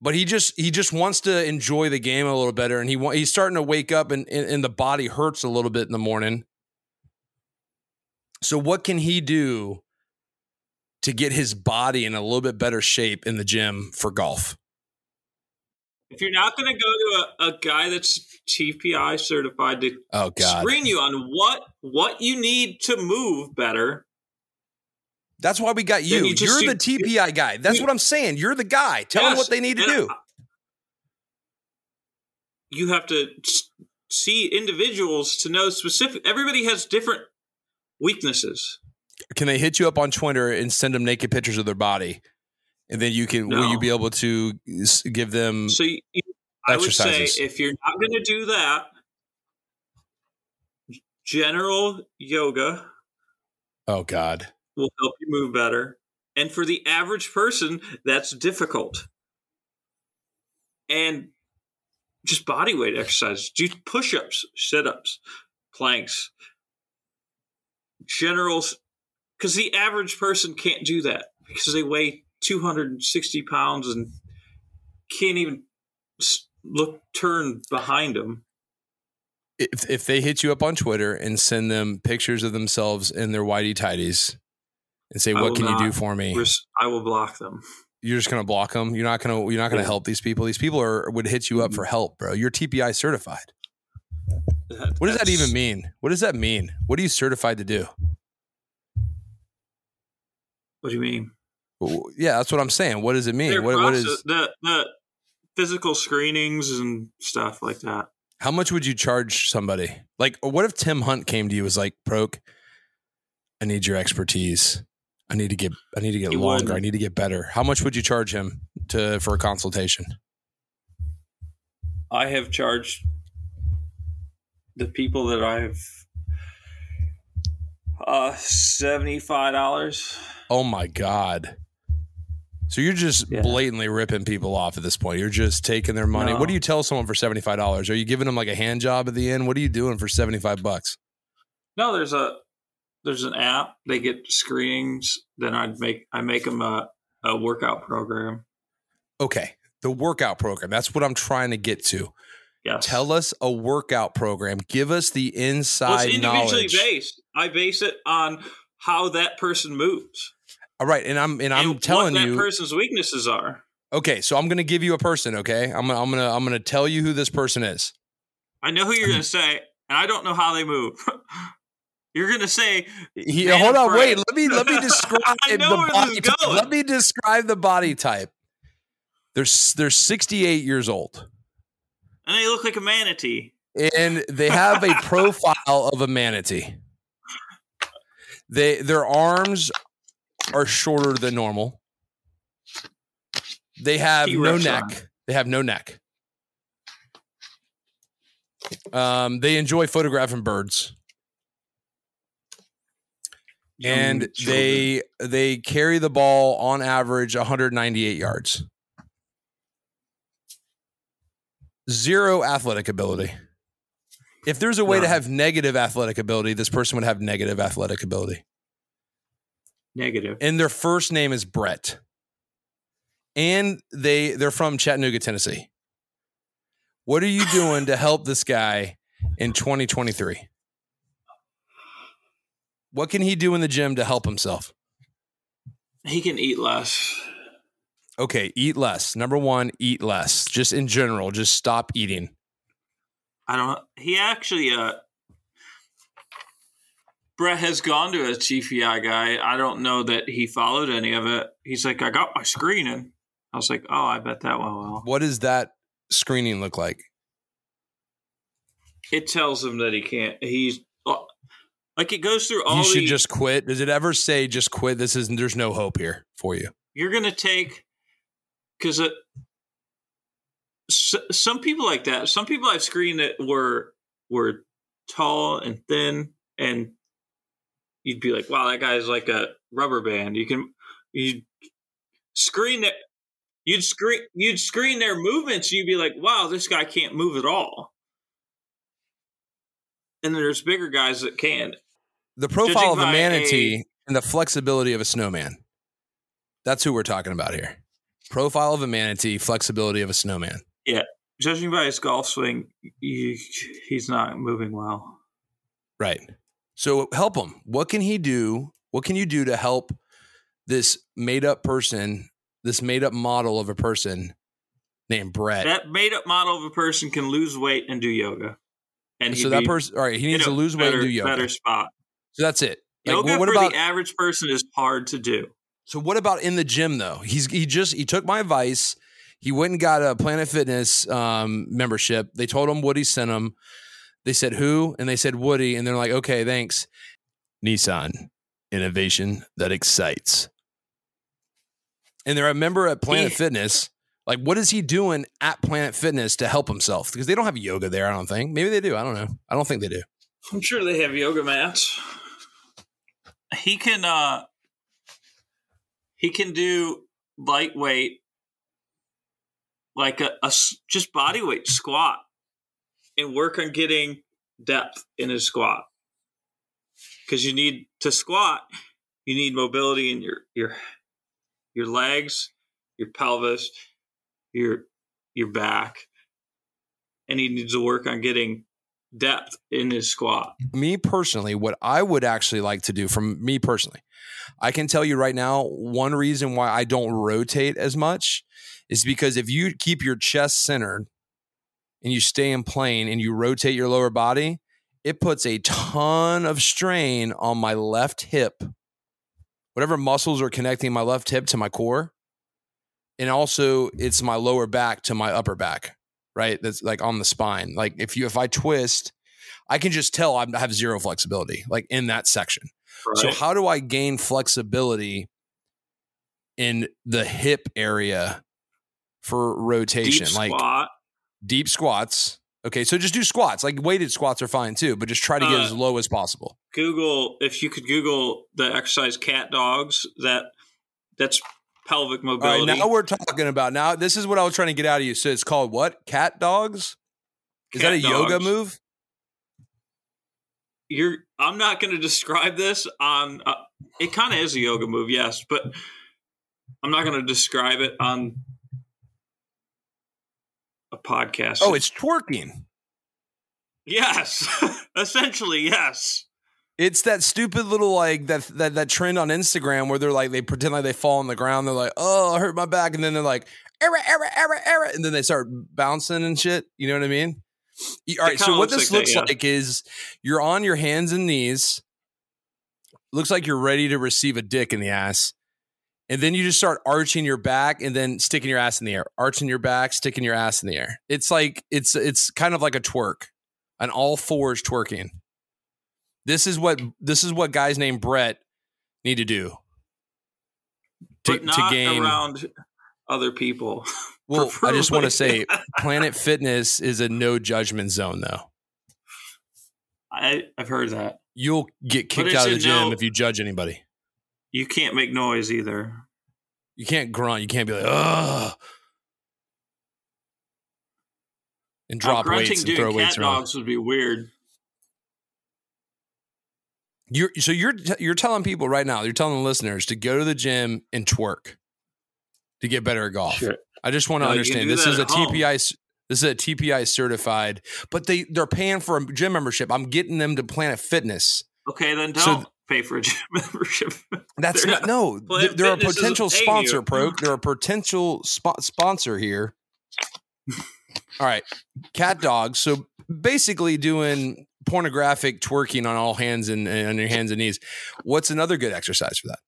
but he just he just wants to enjoy the game a little better and he he's starting to wake up and, and, and the body hurts a little bit in the morning so what can he do to get his body in a little bit better shape in the gym for golf if you're not going to go to a, a guy that's TPI certified to oh, God. screen you on what what you need to move better, that's why we got you. you are the TPI guy. That's what I'm saying. You're the guy. Tell yes, them what they need to do. You have to see individuals to know specific. Everybody has different weaknesses. Can they hit you up on Twitter and send them naked pictures of their body, and then you can? No. Will you be able to give them? So you, I would say if you're not going to do that, general yoga. Oh God will help you move better. And for the average person, that's difficult. And just body weight exercises, do push ups, sit ups, planks, generals, because the average person can't do that because they weigh 260 pounds and can't even look turn behind them. If, if they hit you up on Twitter and send them pictures of themselves in their whitey tidies and say, "What can you do for me?" Res- I will block them. You're just gonna block them. You're not gonna. You're not gonna yeah. help these people. These people are would hit you up mm-hmm. for help, bro. You're TPI certified. That, what does that even mean? What does that mean? What are you certified to do? What do you mean? Yeah, that's what I'm saying. What does it mean? What, what is the the physical screenings and stuff like that? How much would you charge somebody? Like, what if Tim Hunt came to you was like, "Pro-K, I need your expertise. I need to get I need to get he longer. I need to get better. How much would you charge him to for a consultation? I have charged the people that I've uh seventy five dollars. Oh my god. So you're just yeah. blatantly ripping people off at this point. You're just taking their money. No. What do you tell someone for seventy five dollars? Are you giving them like a hand job at the end? What are you doing for seventy five bucks? No, there's a there's an app. They get screenings. Then I'd make I make them a, a workout program. Okay, the workout program. That's what I'm trying to get to. Yes. Tell us a workout program. Give us the inside well, it's individually knowledge. based. I base it on how that person moves. All right, and I'm and I'm and telling what you that person's weaknesses are. Okay, so I'm going to give you a person. Okay, I'm gonna I'm gonna I'm gonna tell you who this person is. I know who you're going to say, and I don't know how they move. You're gonna say he, hold on, wait. Let me let me describe the body type. Let me describe the body type. They're they're 68 years old, and they look like a manatee. And they have a profile of a manatee. They their arms are shorter than normal. They have no neck. They have no neck. Um, they enjoy photographing birds and they they carry the ball on average 198 yards. Zero athletic ability. If there's a way no. to have negative athletic ability, this person would have negative athletic ability. Negative. And their first name is Brett. And they they're from Chattanooga, Tennessee. What are you doing to help this guy in 2023? What can he do in the gym to help himself? He can eat less. Okay, eat less. Number one, eat less. Just in general, just stop eating. I don't. Know. He actually, uh, Brett has gone to a TPI guy. I don't know that he followed any of it. He's like, I got my screening. I was like, oh, I bet that went well. What does that screening look like? It tells him that he can't. He's uh, like it goes through all. you should just quit. Does it ever say just quit? This is there's no hope here for you. you're gonna take because it. s some people like that. Some people I've screened that were were tall and thin, and you'd be like, "Wow, that guy's like a rubber band." You can you screen that. You'd screen you'd screen their movements. You'd be like, "Wow, this guy can't move at all." And then there's bigger guys that can. The profile Judging of a manatee and the flexibility of a snowman. That's who we're talking about here. Profile of a manatee, flexibility of a snowman. Yeah. Judging by his golf swing, you, he's not moving well. Right. So help him. What can he do? What can you do to help this made up person, this made up model of a person named Brett? That made up model of a person can lose weight and do yoga. And so that person, all right, he needs to lose weight and do yoga. Better spot. So that's it. Like, yoga well, what for about the average person is hard to do. So what about in the gym though? He's he just he took my advice. He went and got a Planet Fitness um, membership. They told him Woody sent him. They said who, and they said Woody, and they're like, okay, thanks. Nissan, innovation that excites. And they're a member at Planet Fitness. Like, what is he doing at Planet Fitness to help himself? Because they don't have yoga there. I don't think. Maybe they do. I don't know. I don't think they do. I'm sure they have yoga mats. He can uh he can do lightweight like a just body weight squat and work on getting depth in his squat. Cuz you need to squat, you need mobility in your your your legs, your pelvis, your your back. And he needs to work on getting depth in his squat. me personally, what I would actually like to do from me personally, I can tell you right now, one reason why I don't rotate as much is because if you keep your chest centered and you stay in plane and you rotate your lower body, it puts a ton of strain on my left hip, whatever muscles are connecting my left hip to my core. And also, it's my lower back to my upper back, right? That's like on the spine. Like if you, if I twist, I can just tell I'm- I have zero flexibility, like in that section. So how do I gain flexibility in the hip area for rotation? Deep like squat. deep squats. Okay, so just do squats. Like weighted squats are fine too, but just try to get Uh, as low as possible. Google if you could Google the exercise cat dogs. That that's pelvic right, mobility. now we're talking about now. This is what I was trying to get out of you. So it's called what? Cat dogs? Is that Cat a yoga move? You're. I'm not going to describe this on. Uh, it kind of is a yoga move, yes, but I'm not going to describe it on a podcast. Oh, it's twerking. yes, essentially yes. It's that stupid little like that that that trend on Instagram where they're like they pretend like they fall on the ground. They're like, "Oh, I hurt my back," and then they're like, "Error, error, error, error," and then they start bouncing and shit. You know what I mean? All right. So what this like looks that, yeah. like is you're on your hands and knees. Looks like you're ready to receive a dick in the ass. And then you just start arching your back and then sticking your ass in the air. Arching your back, sticking your ass in the air. It's like it's it's kind of like a twerk. An all fours twerking. This is what this is what guys named Brett need to do. To, but to gain around other people. well, I just want to say. Planet Fitness is a no judgment zone though. I, I've heard that. You'll get kicked out of the gym no- if you judge anybody. You can't make noise either. You can't grunt. You can't be like, ugh. And drop weights and throw weights around. dogs would be weird. You're so you're you're telling people right now, you're telling the listeners to go to the gym and twerk to get better at golf. Sure. I just want to No, understand this is a home. TPI this is a TPI certified, but they they're paying for a gym membership. I'm getting them to Planet Fitness. Okay, then don't pay for a gym membership. That's They're not no. Planet They're, they're a potential sponsor, you. pro. They're a potential spo- sponsor here. All right, cat dogs. So basically, doing pornographic twerking on all hands and, and on your hands and knees. What's another good exercise for that?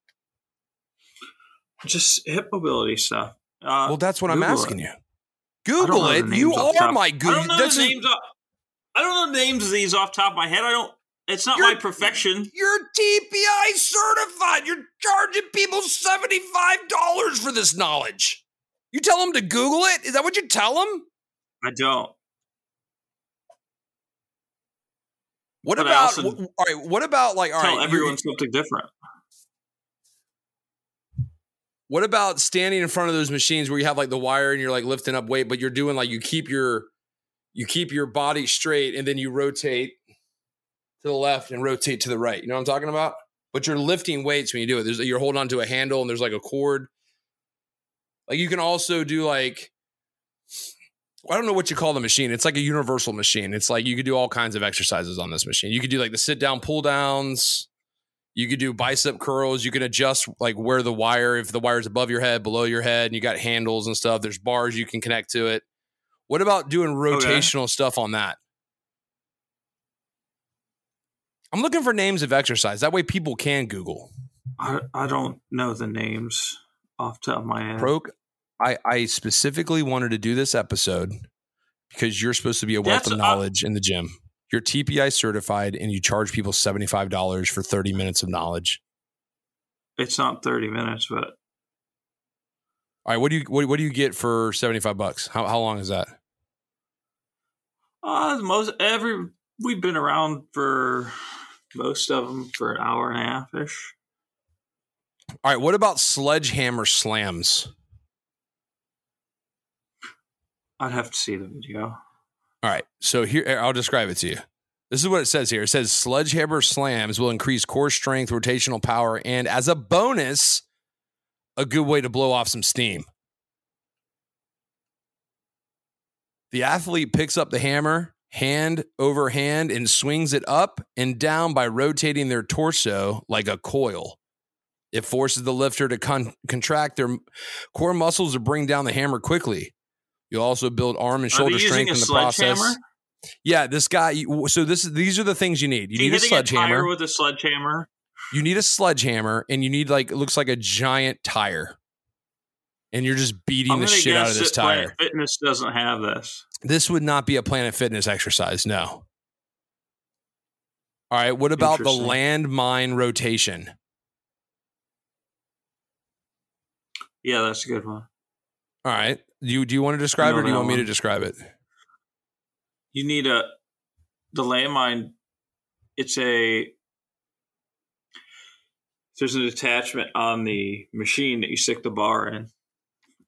Just hip mobility stuff. Uh, Well, that's what I'm asking it. you. Google it. You are top- my I don't Google. know That's the names. Off, I don't know the names of these off the top of my head. I don't. It's not You're- my profession. You're TPI certified. You're charging people $75 for this knowledge. You tell them to Google it? Is that what you tell them? I don't. What But about all right? What about like all Tell right? everyone something different. What about standing in front of those machines where you have like the wire and you're like lifting up weight, but you're doing like you keep your you keep your body straight and then you rotate to the left and rotate to the right. You know what I'm talking about? But you're lifting weights when you do it. There's you're holding onto a handle and there's like a cord. Like you can also do like I don't know what you call the machine. It's like a universal machine. It's like you could do all kinds of exercises on this machine. You could do like the sit down pull downs. You could do bicep curls. You can adjust like where the wire, if the wire is above your head, below your head, and you got handles and stuff. There's bars you can connect to it. What about doing rotational stuff on that? I'm looking for names of exercise. That way people can Google. I, I don't know the names off the top of my head. Pro, I, I specifically wanted to do this episode because you're supposed to be a wealth That's- of uh, knowledge in the gym. You're TPI certified and you charge people $75 for 30 minutes of knowledge. It's not 30 minutes, but All right, what do you what, what do you get for 75 bucks? How how long is that? uh, most every we've been around for most of them for an hour and a half ish. All right, what about sledgehammer slams? I'd have to see the video. All right, so here I'll describe it to you. This is what it says here. It says sledgehammer slams will increase core strength, rotational power, and as a bonus, a good way to blow off some steam. The athlete picks up the hammer hand over hand and swings it up and down by rotating their torso like a coil. It forces the lifter to con- contract their core muscles to bring down the hammer quickly. You'll also build arm and shoulder strength in the process. Yeah, this guy. So this is these are the things you need. You need a hitting a tire sledgehammer. with a sledgehammer. You need a sledgehammer, and you need like it looks like a giant tire, and you're just beating the shit out of this that Planet tire. Fitness doesn't have this. This would not be a Planet Fitness exercise. No. All right. What about the landmine rotation? Yeah, that's a good one. All right. Do you do you want to describe it, or do you want me to describe it? You need a the landmine. It's a there's an attachment on the machine that you stick the bar in,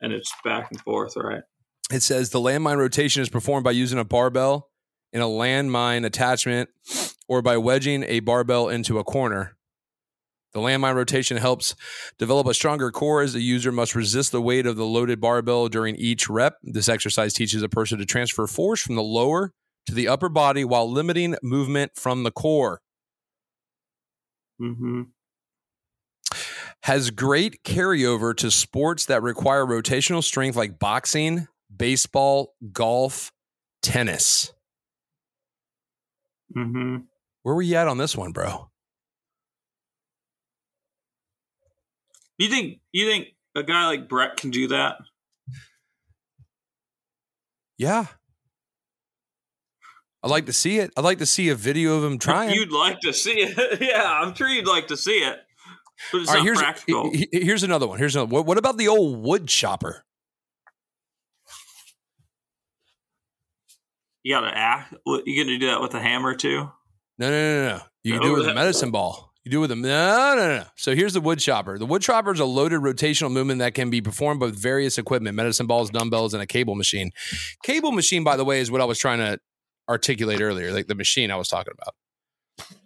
and it's back and forth. Right. It says the landmine rotation is performed by using a barbell in a landmine attachment or by wedging a barbell into a corner. The landmine rotation helps develop a stronger core as the user must resist the weight of the loaded barbell during each rep. This exercise teaches a person to transfer force from the lower to the upper body while limiting movement from the core. Mm-hmm. Has great carryover to sports that require rotational strength like boxing, baseball, golf, tennis. Mm-hmm. Where were you at on this one, bro? You think you think a guy like Brett can do that? Yeah. I'd like to see it. I'd like to see a video of him trying. You'd like to see it. yeah, I'm sure you'd like to see it, but it's All right, not here's practical. he- he- here's another one. Here's another. What, what about the old wood chopper? you gotta act. what- You gonna do that with a hammer too? No, no, no, no. You can No, do it with a medicine ball. You do it with a no, no, no. So here's the wood chopper. The wood chopper is a loaded rotational movement that can be performed with various equipment: medicine balls, dumbbells, and a cable machine. Cable machine, by the way, is what I was trying to articulate earlier, like the machine I was talking about.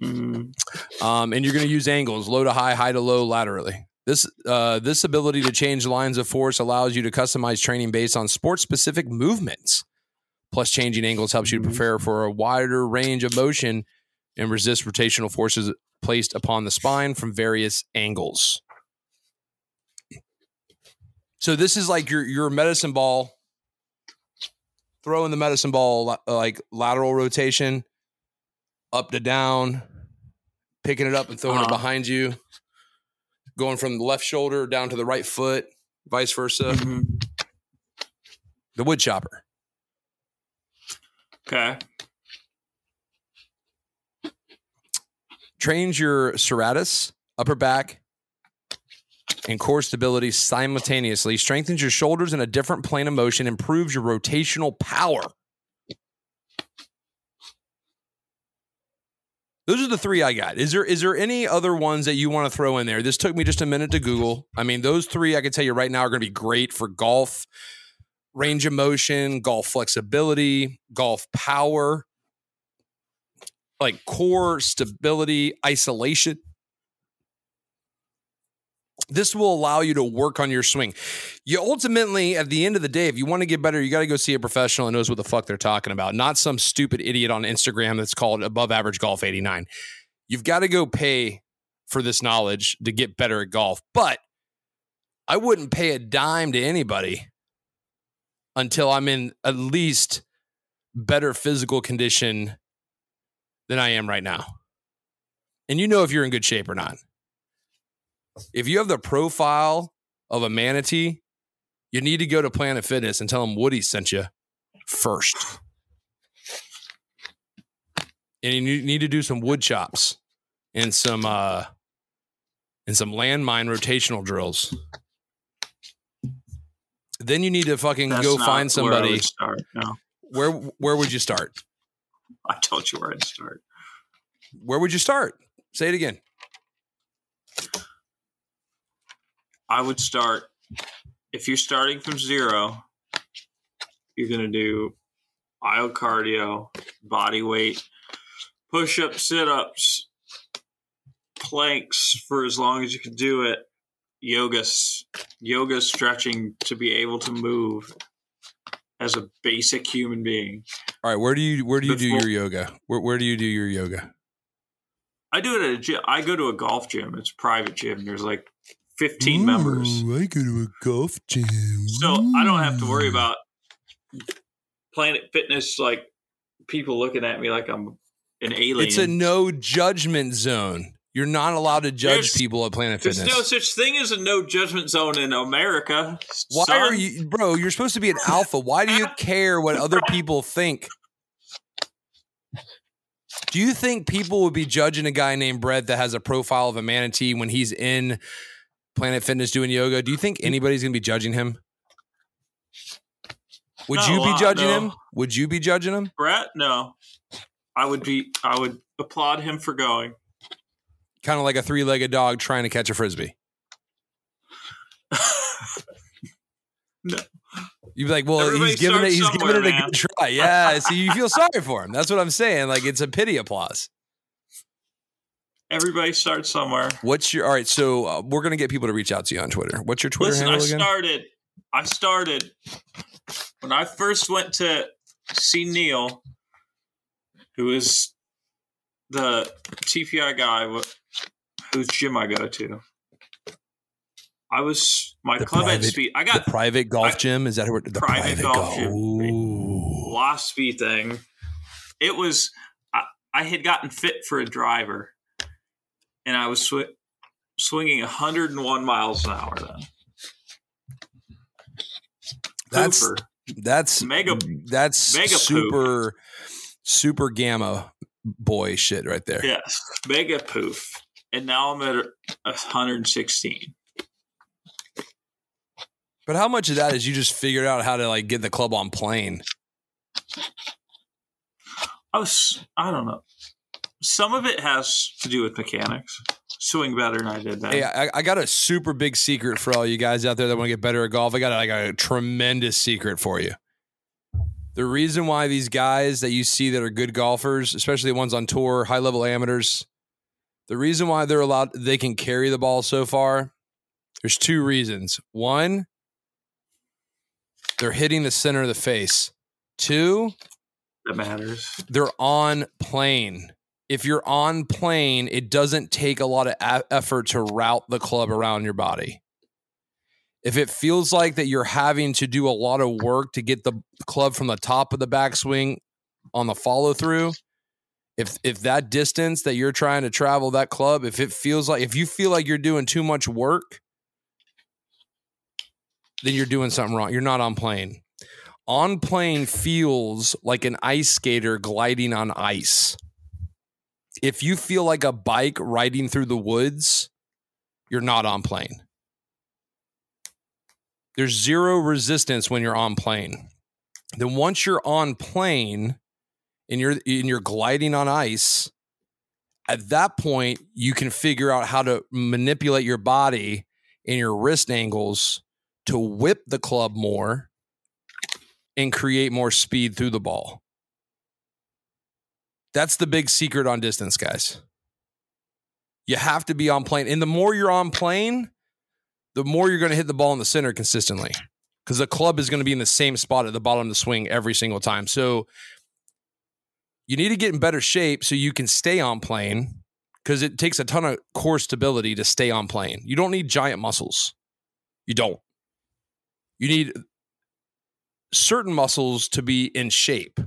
Mm-hmm. um, and you're going to use angles low to high, high to low, laterally. This uh, this ability to change lines of force allows you to customize training based on sport specific movements. Plus, changing angles helps you to Mhm. prepare for a wider range of motion and resist rotational forces placed upon the spine from various angles. So this is like your your medicine ball throwing the medicine ball like lateral rotation, up to down, picking it up and throwing it Uh-huh. behind you, going from the left shoulder down to the right foot, vice versa. Mhm. The wood chopper. Okay. Trains your serratus, upper back, and core stability simultaneously, strengthens your shoulders in a different plane of motion, improves your rotational power. Those are the three I got. Is there is there any other ones that you want to throw in there? This took me just a minute to Google. I mean, those three I can tell you right now are going to be great for golf, range of motion, golf flexibility, golf power, like core stability, isolation. This will allow you to work on your swing. You ultimately, at the end of the day, if you want to get better, you got to go see a professional that knows what the fuck they're talking about, not some stupid idiot on Instagram that's called Above Average Golf 89. You've got to go pay for this knowledge to get better at golf. But I wouldn't pay a dime to anybody until I'm in at least better physical condition than I am right now. And you know if you're in good shape or not. If you have the profile of a manatee, you need to go to Planet Fitness and tell them Woody sent you first. And you need- to do some wood chops and some uh and some landmine rotational drills. Then you need to fucking That's go find somebody. would start. No, Where where would you start? I told you where I'd start. Where would you start? Say it again. I would start if you're starting from zero. You're gonna do aisle cardio, body weight, push ups, sit ups, planks for as long as you can do it. Yoga, yoga stretching to be able to move as a basic human being. All right, where do you where do you do your yoga? Where where do you do your yoga? I do it at a gym. I go to a golf gym. It's a private gym. There's like 15 members. I go to a golf gym. So I don't have to worry about Planet Fitness, like people looking at me like I'm an alien. It's a no judgment zone. You're not allowed to judge There's- people at Planet There's Fitness. There's no such thing as a no judgment zone in America. Why son. are you, bro? You're supposed to be an alpha. Why do you care what other people think? Do you think people would be judging a guy named Brett that has a profile of a manatee when he's in Planet Fitness doing yoga? Do you think mm-hmm. anybody's gonna be judging him? Would Not you be lot, judging no. him? Would you be judging him? Brett? No. I would be. I would applaud him for going. Kind of like a three-legged dog trying to catch a frisbee. No. You'd be like, well, Everybody he's giving it, he's giving it a man. good try. Yeah. See, you feel sorry for him. That's what I'm saying. Like it's a pity applause. Everybody starts somewhere. What's your all right? So uh, we're gonna get people to reach out to you on Twitter. What's your Twitter Listen, I handle again? started. I started when I first went to see Neil, who is the TPI guy, whose gym I go to. I was my The club at private- speed. I the got private golf I- gym. Is that where the Private private, golf golf? gym. Lost speed thing. It was I, I had gotten fit for a driver, and I was sw- swinging 101 miles an hour then. That's that's Mega- That's mega poop. super super gamma boy shit right there. Yes, mega poof. And now I'm at 116. But how much of that is you just figured out how to like get the club on plane? I was, I don't know. Some of it has to do with mechanics. Swing better than I did then. Hey, I, I got a super big secret for all you guys out there that want to get better at golf. I got like a tremendous secret for you. The reason why these guys that you see that are good golfers, especially the ones on tour, high level amateurs, the reason why they're allowed, they can carry the ball so far. There's two reasons. One, they're hitting the center of the face. Two, that matters. they're on plane. If you're on plane, it doesn't take a lot of a- effort to route the club around your body. if it feels like that you're having to do a lot of work to get the club from the top of the backswing on the follow through, if if that distance that you're trying to travel that club, if it feels like if you feel like you're doing too much work, then you're doing something wrong. You're not on plane. On plane feels like an ice skater gliding on ice. If you feel like a bike riding through the woods, you're not on plane. There's zero resistance when you're on plane. Then once you're on plane and you're and you're gliding on ice, at that point you can figure out how to manipulate your body and your wrist angles to whip the club more and create more speed through the ball. That's the big secret on distance, guys. You have to be on plane. And the more you're on plane, the more you're going to hit the ball in the center consistently because the club is going to be in the same spot at the bottom of the swing every single time. So you need to get in better shape so you can stay on plane because it takes a ton of core stability to stay on plane. You don't need giant muscles. You don't. You need certain muscles to be in shape.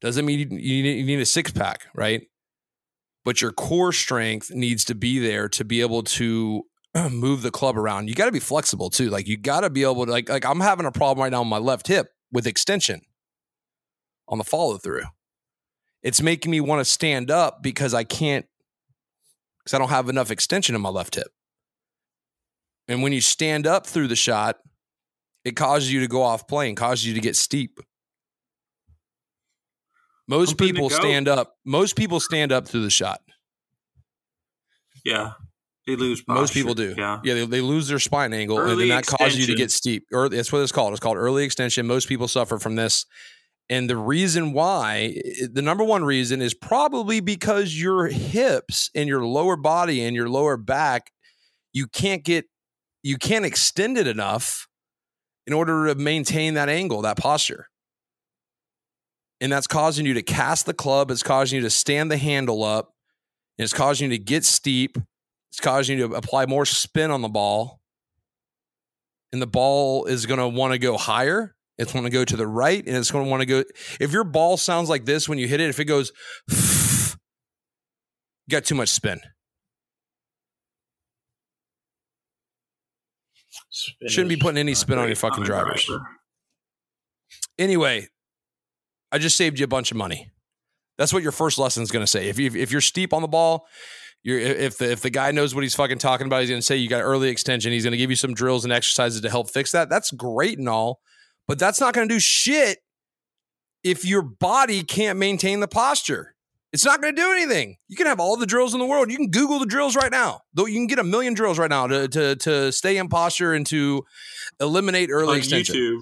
Doesn't mean you need, a six pack, right? But your core strength needs to be there to be able to move the club around. You got to be flexible too. Like you got to be able to like like I'm having a problem right now on my left hip with extension on the follow through. It's making me want to stand up because I can't because I don't have enough extension in my left hip. And when you stand up through the shot, it causes you to go off plane, causes you to get steep. Most I'm people stand up. Most people stand up through the shot. Yeah. They lose Most people do. Yeah. Yeah, they, they lose their spine angle, and Early then that causes you to get steep. Or that's what it's called. It's called early extension. Most people suffer from this, and the reason why, the number one reason, is probably because your hips and your lower body and your lower back, you can't get, you can't extend it enough in order to maintain that angle, that posture. And that's causing you to cast the club. It's causing you to stand the handle up. And it's causing you to get steep. It's causing you to apply more spin on the ball. And the ball is going to want to go higher. It's going to go to the right. And it's going to want to go. If your ball sounds like this when you hit it, if it goes, you got too much spin. Spin Shouldn't be putting any spin on your fucking drivers. driver. Anyway, I just saved you a bunch of money. That's what your first lesson is going to say. If you if you're steep on the ball, you're if the if the guy knows what he's fucking talking about, he's going to say you got early extension. He's going to give you some drills and exercises to help fix that. That's great and all, but that's not going to do shit if your body can't maintain the posture. It's not going to do anything. You can have all the drills in the world. You can Google the drills right now. Though you can get a million drills right now to to to stay in posture and to eliminate early On extension. YouTube.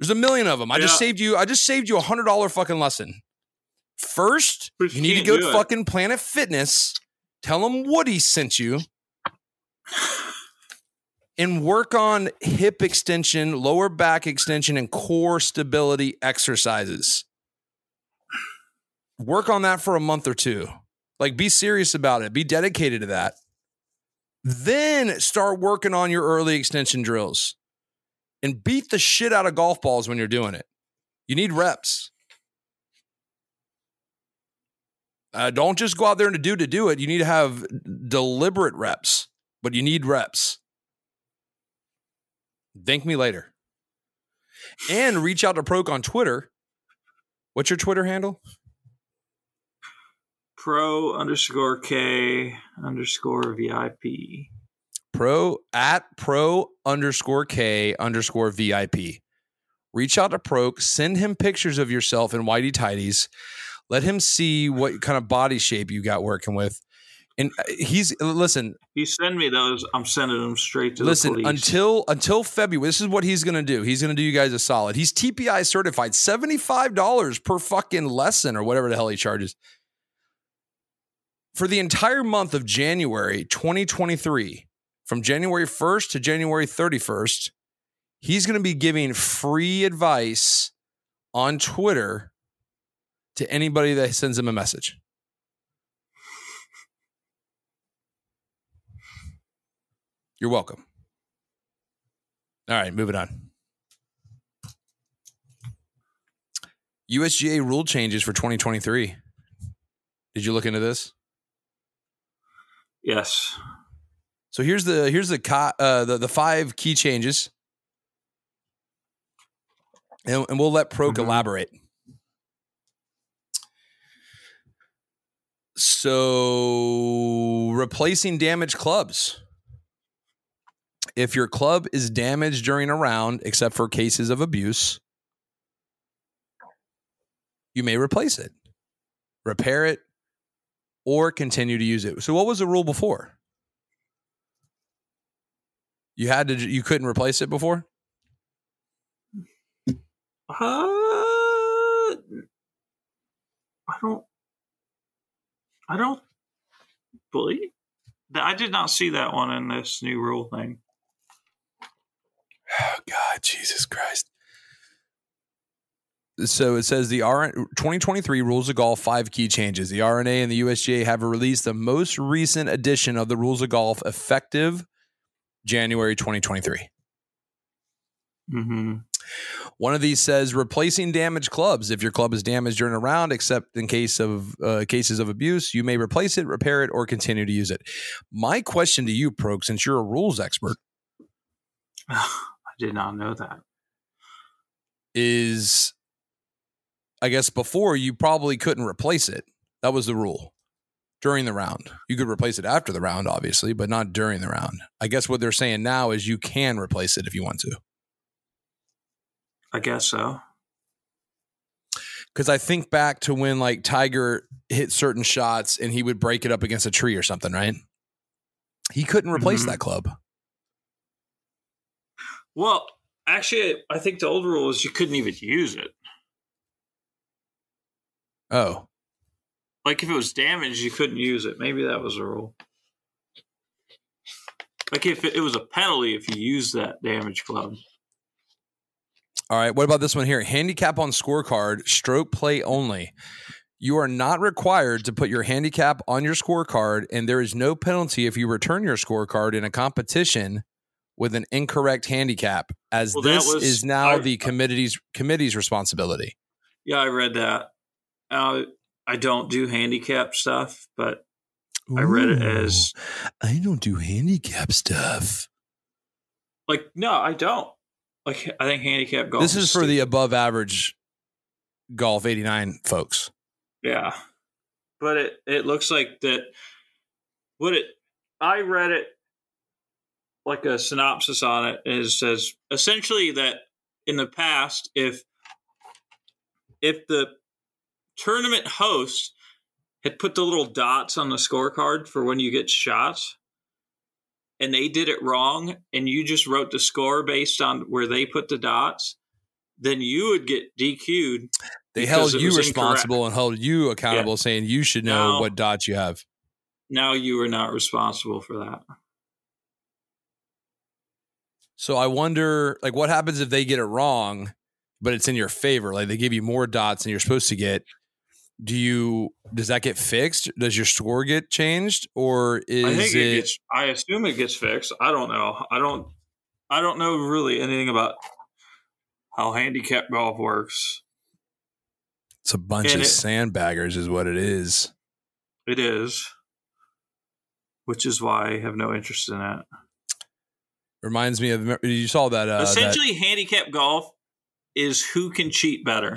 There's a million of them. I just saved you. I just saved you a hundred dollar fucking lesson. First, But you need to go to fucking Planet Fitness. Tell them Woody sent you, and work on hip extension, lower back extension, and core stability exercises. Work on that for a month or two. Like, be serious about it. Be dedicated to that. Then start working on your early extension drills and beat the shit out of golf balls when you're doing it. You need reps. Uh, don't just go out there and do to do it. You need to have deliberate reps, but you need reps. Thank me later. And reach out to Pro-K on Twitter. What's your Twitter handle? Pro underscore K underscore VIP. Pro at pro underscore K underscore VIP. Reach out to Pro-K, send him pictures of yourself in whitey tighties. Let him see what kind of body shape you got working with. And uh, he's listen, You send me those, I'm sending them straight to listen until until February. This is what he's gonna do. He's gonna do you guys a solid. He's TPI certified, seventy five dollars per fucking lesson or whatever the hell he charges. For the entire month of January 2023, from January 1st to January 31st, he's gonna be giving free advice on Twitter to anybody that sends him a message. You're welcome. All right, moving on. USGA rule changes for 2023. Did you look into this? Yes. So here's the here's the co- uh, the the five key changes, and, and we'll let Pro-K Mhm. elaborate. So replacing damaged clubs. If your club is damaged during a round, except for cases of abuse, you may replace it, repair it, or continue to use it. So what was the rule before? You had to you couldn't replace it before? Uh, I don't. I don't believe that. I did not see that one in this new rule thing. Oh God, Jesus Christ. So it says the R 2023 Rules of Golf five key changes. The R&A and the USGA have released the most recent edition of the Rules of Golf effective January 2023. Mm-hmm. One of these says replacing damaged clubs. If your club is damaged during a round, except in case of uh, cases of abuse, you may replace it, repair it, or continue to use it. My question to you, Pro-K, since you're a rules expert, did not know that. is I guess before you probably couldn't replace it. That was the rule during the round. You could replace it after the round, obviously, but not during the round. I guess what they're saying now is you can replace it if you want to. I guess so. Because I think back to when like Tiger hit certain shots and he would break it up against a tree or something, right? He couldn't replace Mhm. that club. Well, actually, I think the old rule was you couldn't even use it. Oh, Like if it was damaged, you couldn't use it. Maybe that was a rule. Like if it, it was a penalty if you used that damaged club. All right. What about this one here? Handicap on scorecard, stroke play only. You are not required to put your handicap on your scorecard, and there is no penalty if you return your scorecard in a competition with an incorrect handicap, as Well, this was- is now I- the committee's committee's responsibility. Yeah, I read that. Uh, I don't do handicap stuff, but I read it as I don't do handicap stuff. like no, I don't. Like I think handicap golf. This is for the above average golf 89 folks. yeah, but it it looks like that. What it I read it like a synopsis on it is says essentially that in the past if if the tournament host had put the little dots on the scorecard for when you get shots and they did it wrong and you just wrote the score based on where they put the dots then you would get DQ'd They held you responsible and held you accountable, saying you should know Now- what dots you have. now you are not responsible for that So I wonder, like, what happens if they get it wrong, but it's in your favor? Like they give you more dots than you're supposed to get. Do you does that get fixed? Does your score get changed, or is I think it? it, gets I assume it gets fixed I don't know I don't I don't know really anything about how handicap golf works it's a bunch and of it- sandbaggers, is what it is. it is which is why I have no interest in that Reminds me of you saw that. Uh, that essentially handicap golf is who can cheat better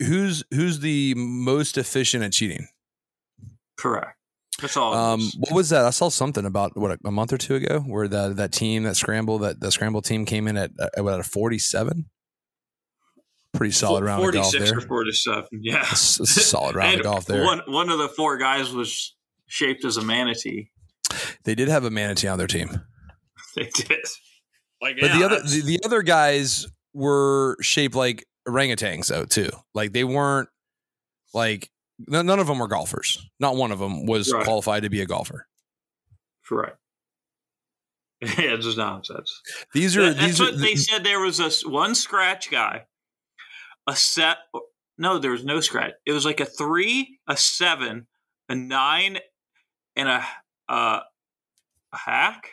who's who's the most efficient at cheating? correct that's all Um, what was that? I saw something about what a month or two ago where that that team that scramble that the scramble team came in at uh, what, at a forty seven. Pretty solid round of golf 46 there. or 47 yeah It's solid round of golf there. one, one of the four guys was shaped as a manatee They did have a manatee on their team, they did like but yeah, the other the, the other guys were shaped like orangutans though too. Like they weren't like n- none of them were golfers. Not one of them was Right. qualified to be a golfer. Right. yeah it's just nonsense These are That- that's these what are they said. There was a one scratch guy, a set. No, there was no scratch. It was like a three, a seven, a nine, and a uh, a hack.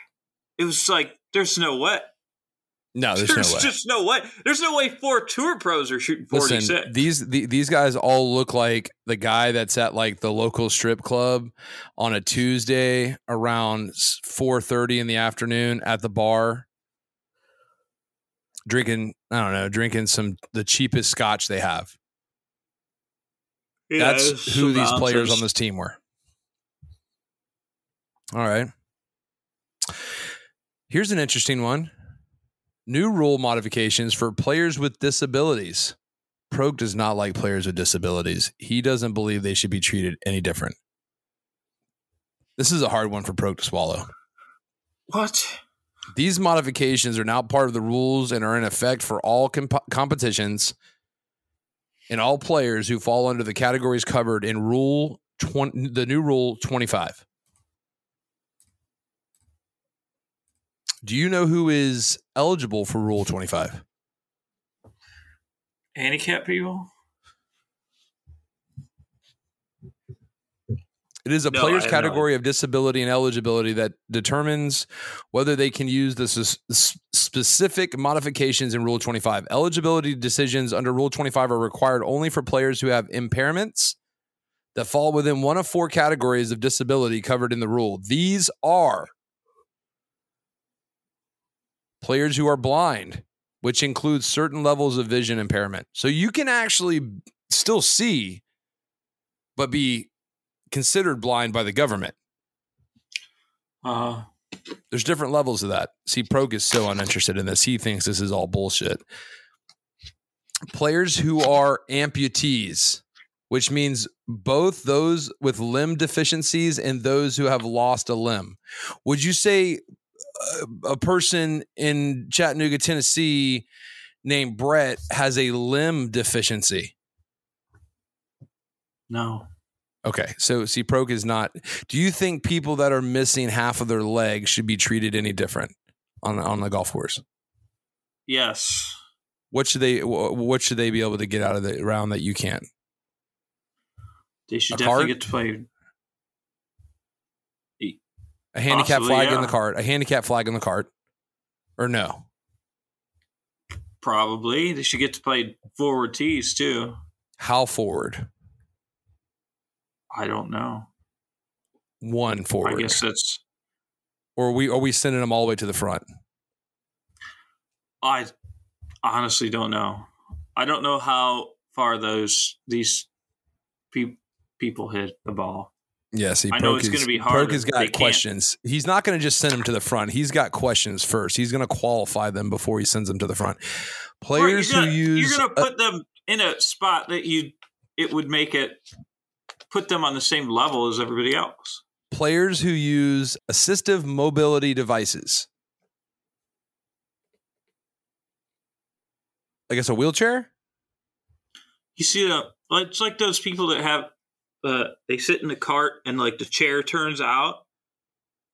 It was like there's no way. No, there's, There's, no way. just no way. There's no way four tour pros are shooting 46. Listen, these the, these guys all look like the guy that's at like the local strip club on a Tuesday around four thirty in the afternoon at the bar, drinking. I don't know, drinking some the cheapest scotch they have. Yeah, That's who these players on this team were. All right. Here's an interesting one. New rule modifications for players with disabilities. Pro-K does not like players with disabilities. He doesn't believe they should be treated any different. This is a hard one for Pro-K to swallow. What? These modifications are now part of the rules and are in effect for all comp- competitions and all players who fall under the categories covered in Rule 20, the new Rule 25. Do you know who is eligible for Rule 25? Handicap people? It is a No, player's I have no category of disability and eligibility that determines whether they can use the s- s- specific modifications in Rule 25. Eligibility decisions under Rule 25 are required only for players who have impairments that fall within one of four categories of disability covered in the rule. These are players who are blind, which includes certain levels of vision impairment. So you can actually still see, but be considered blind by the government. Uh, There's different levels of that. See, Pro-K is so uninterested in this. He thinks this is all bullshit. Players who are amputees, which means both those with limb deficiencies and those who have lost a limb. Would you say a person in Chattanooga, Tennessee, named Brett has a limb deficiency? no. Okay, so see, Pro-K is not. Do you think people that are missing half of their leg should be treated any different on on the golf course? Yes. What should they What should they be able to get out of the round that you can't? They should A definitely card? get to play. A handicap Possibly, flag in the cart. A handicap flag in the cart, or no? Probably. They should get to play forward tees too. How forward? I don't know. One forward, I guess that's. or are we are we sending them all the way to the front? I honestly don't know. I don't know how far those these pe- people hit the ball. Yeah, see, I know it's gonna be Pro-K harder. has got can't. questions. He's not going to just send them to the front. He's got questions first. He's going to qualify them before he sends them to the front. Players you're who gonna, use you're gonna a- put them in a spot that you it would make it put them on the same level as everybody else. players who use assistive mobility devices. I guess a wheelchair? You see, uh, it's like those people that have uh, they sit in the cart and like the chair turns out.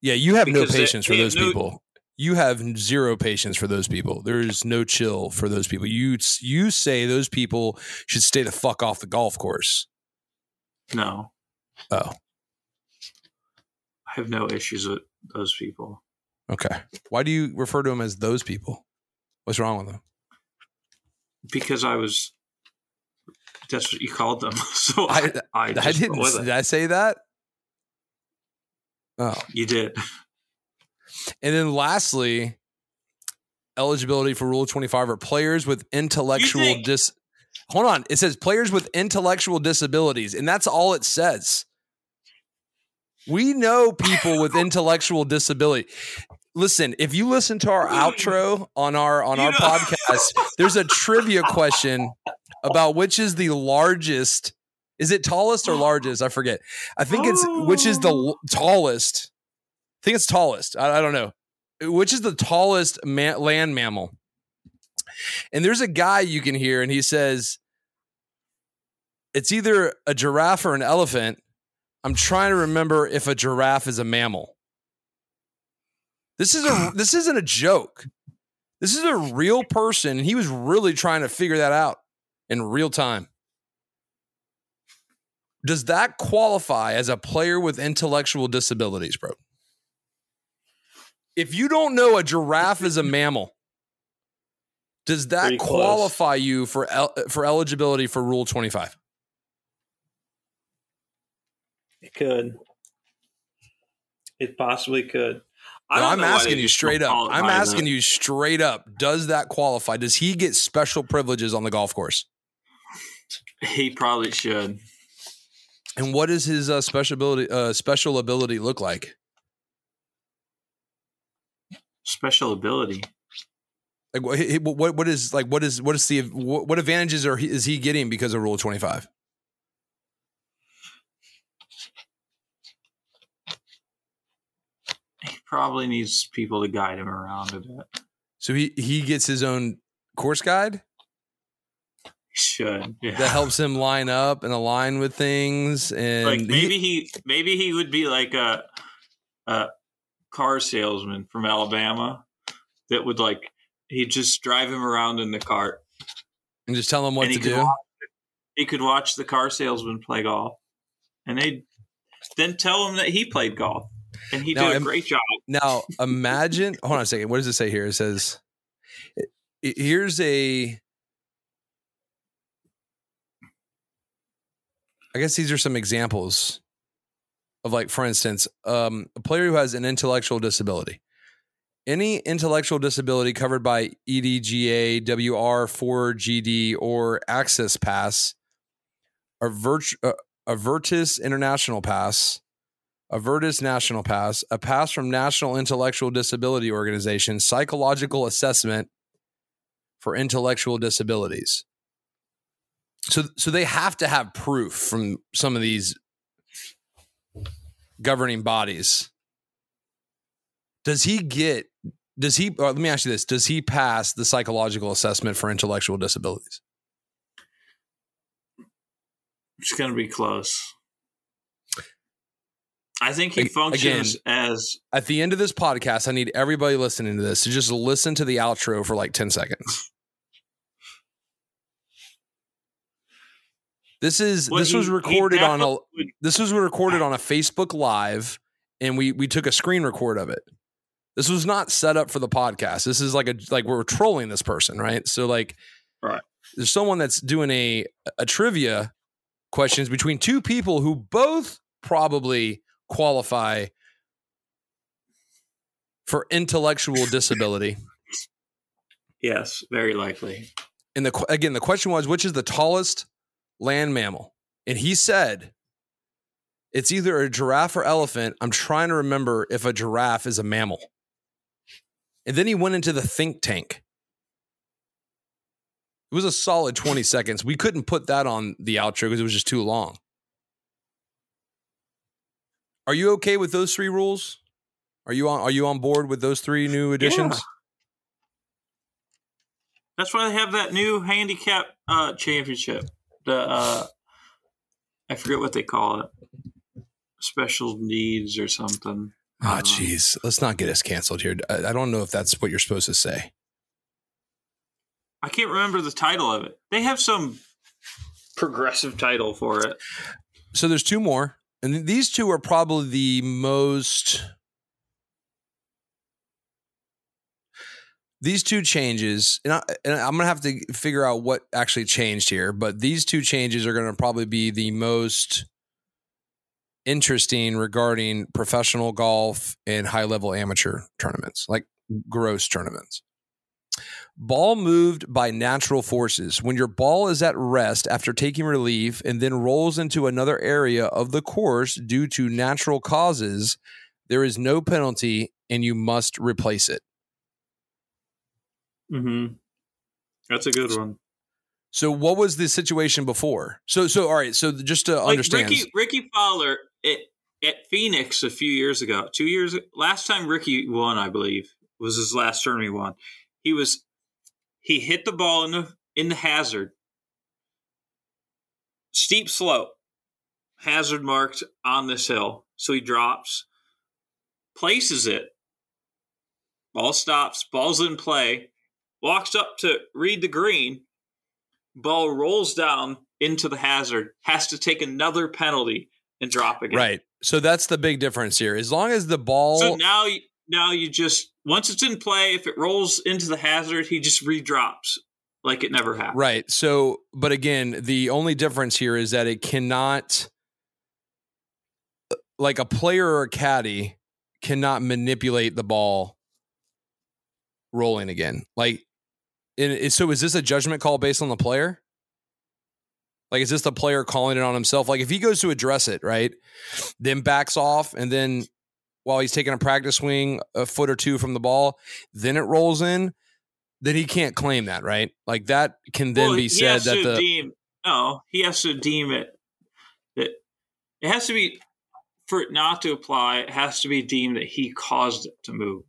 Yeah, you have no Because they- patience for they those no- people. You have zero patience for those people. There's no chill for those people. You you say those people should stay the fuck off the golf course. No, Oh, I have no issues with those people okay. Why do you refer to them as those people? What's wrong with them? because I was. That's what you called them. So I I, I, I didn't. went with it. Did I say that? Oh, You did. And then lastly, eligibility for Rule 25 are players with intellectual dis Hold on. It says players with intellectual disabilities, and that's all it says. We know people with intellectual disability. Listen, if you listen to our outro on our on You our know- podcast, there's a trivia question about which is the largest. Is it tallest or largest? I forget. I think it's which is the l- tallest. I think it's tallest. I, I don't know. Which is the tallest ma- land mammal? And there's a guy you can hear, and he says, it's either a giraffe or an elephant. I'm trying to remember if a giraffe is a mammal. This is a this isn't a joke. This is a real person, and he was really trying to figure that out in real time. Does that qualify as a player with intellectual disabilities, bro? If you don't know a giraffe is a mammal, Does that qualify you for el- for eligibility for Rule 25? It could. It possibly could. I'm know asking you straight up. I'm asking that. you straight up. Does that qualify? Does he get special privileges on the golf course? He probably should. And what does his uh, special ability uh, special ability look like? Special ability. Like what, what what is like what is what is the what, what advantages are he, is he getting because of Rule 25? He probably needs people to guide him around a bit. So he he gets his own course guide should. Yeah. that helps him line up and align with things and like maybe he maybe he would be like a a car salesman from Alabama that would like he'd just drive him around in the cart and just tell him what and to do. watch, he could watch the car salesman play golf and they then tell him that he played golf and he Now, did a great job Now imagine. hold on a second. What does it say here? It says, "Here's a." I guess these are some examples of, like, for instance, um, a player who has an intellectual disability. Any intellectual disability covered by EDGA, WR4GD, or Access Pass, a, virt- uh, a Virtus International Pass, a Virtus National Pass, a pass from National Intellectual Disability Organization, psychological assessment for intellectual disabilities. So, so they have to have proof from some of these governing bodies. Does he get? Does he? Or let me ask you this: Does he pass the psychological assessment for intellectual disabilities? it's going to be close I think he functions as At the end of this podcast, I need everybody listening to this to just listen to the outro for like ten seconds. This is Well, this he- was recorded on a this was recorded on a Facebook Live, and we we took a screen record of it. This was not set up for the podcast. This is like a like we're trolling this person, right? So like, Right. There's someone that's doing a a trivia questions between two people who both probably qualify for intellectual disability. yes, very likely. And the again, the question was, which is the tallest land mammal? And he said, it's either a giraffe or elephant. I'm trying to remember if a giraffe is a mammal. And then he went into the think tank. It was a solid 20 seconds. We couldn't put that on the outro because it was just too long. Are you okay with those three rules? Are you on are you on board with those three new additions? Yeah. That's why they have that new handicap uh, championship. The uh, I forget what they call it. Special needs or something. Ah, jeez. Let's not get us canceled here. I, I don't know if that's what you're supposed to say. I can't remember the title of it. They have some progressive title for it. So there's two more, and these two are probably the most. These two changes, and, I, I'm gonna have to figure out what actually changed here. But these two changes are gonna probably be the most interesting regarding professional golf and high level amateur tournaments, like gross tournaments. Ball moved by natural forces. When your ball is at rest after taking relief and then rolls into another area of the course due to natural causes, there is no penalty and you must replace it. Mm-hmm. That's a good one. So what was the situation before? So so all right, so just to Like understand Rickie Rickie Fowler at, at Phoenix a few years ago, two years last time Ricky won, I believe, was his last tournament he won. He was he hit the ball in the in the hazard, steep slope, hazard marked on this hill. So he drops, places it, ball stops, ball's in play, walks up to read the green, ball rolls down into the hazard, has to take another penalty and drop again. Right. So that's the big difference here. As long as the ball So now, now you just once it's in play, if it rolls into the hazard, he just redrops like it never happened. Right. So, but again, the only difference here is that it cannot, uh, like a player or a caddy, cannot manipulate the ball rolling again. Like, so is this a judgment call based on the player? Like, is this the player calling it on himself? Like, if he goes to address it, right, then backs off, and then while he's taking a practice swing a foot or two from the ball, then it rolls in, then he can't claim that, right? Like, that can then Well, be said that the. deem no, he has to deem it that it has to be for it not to apply. It has to be deemed that he caused it to move.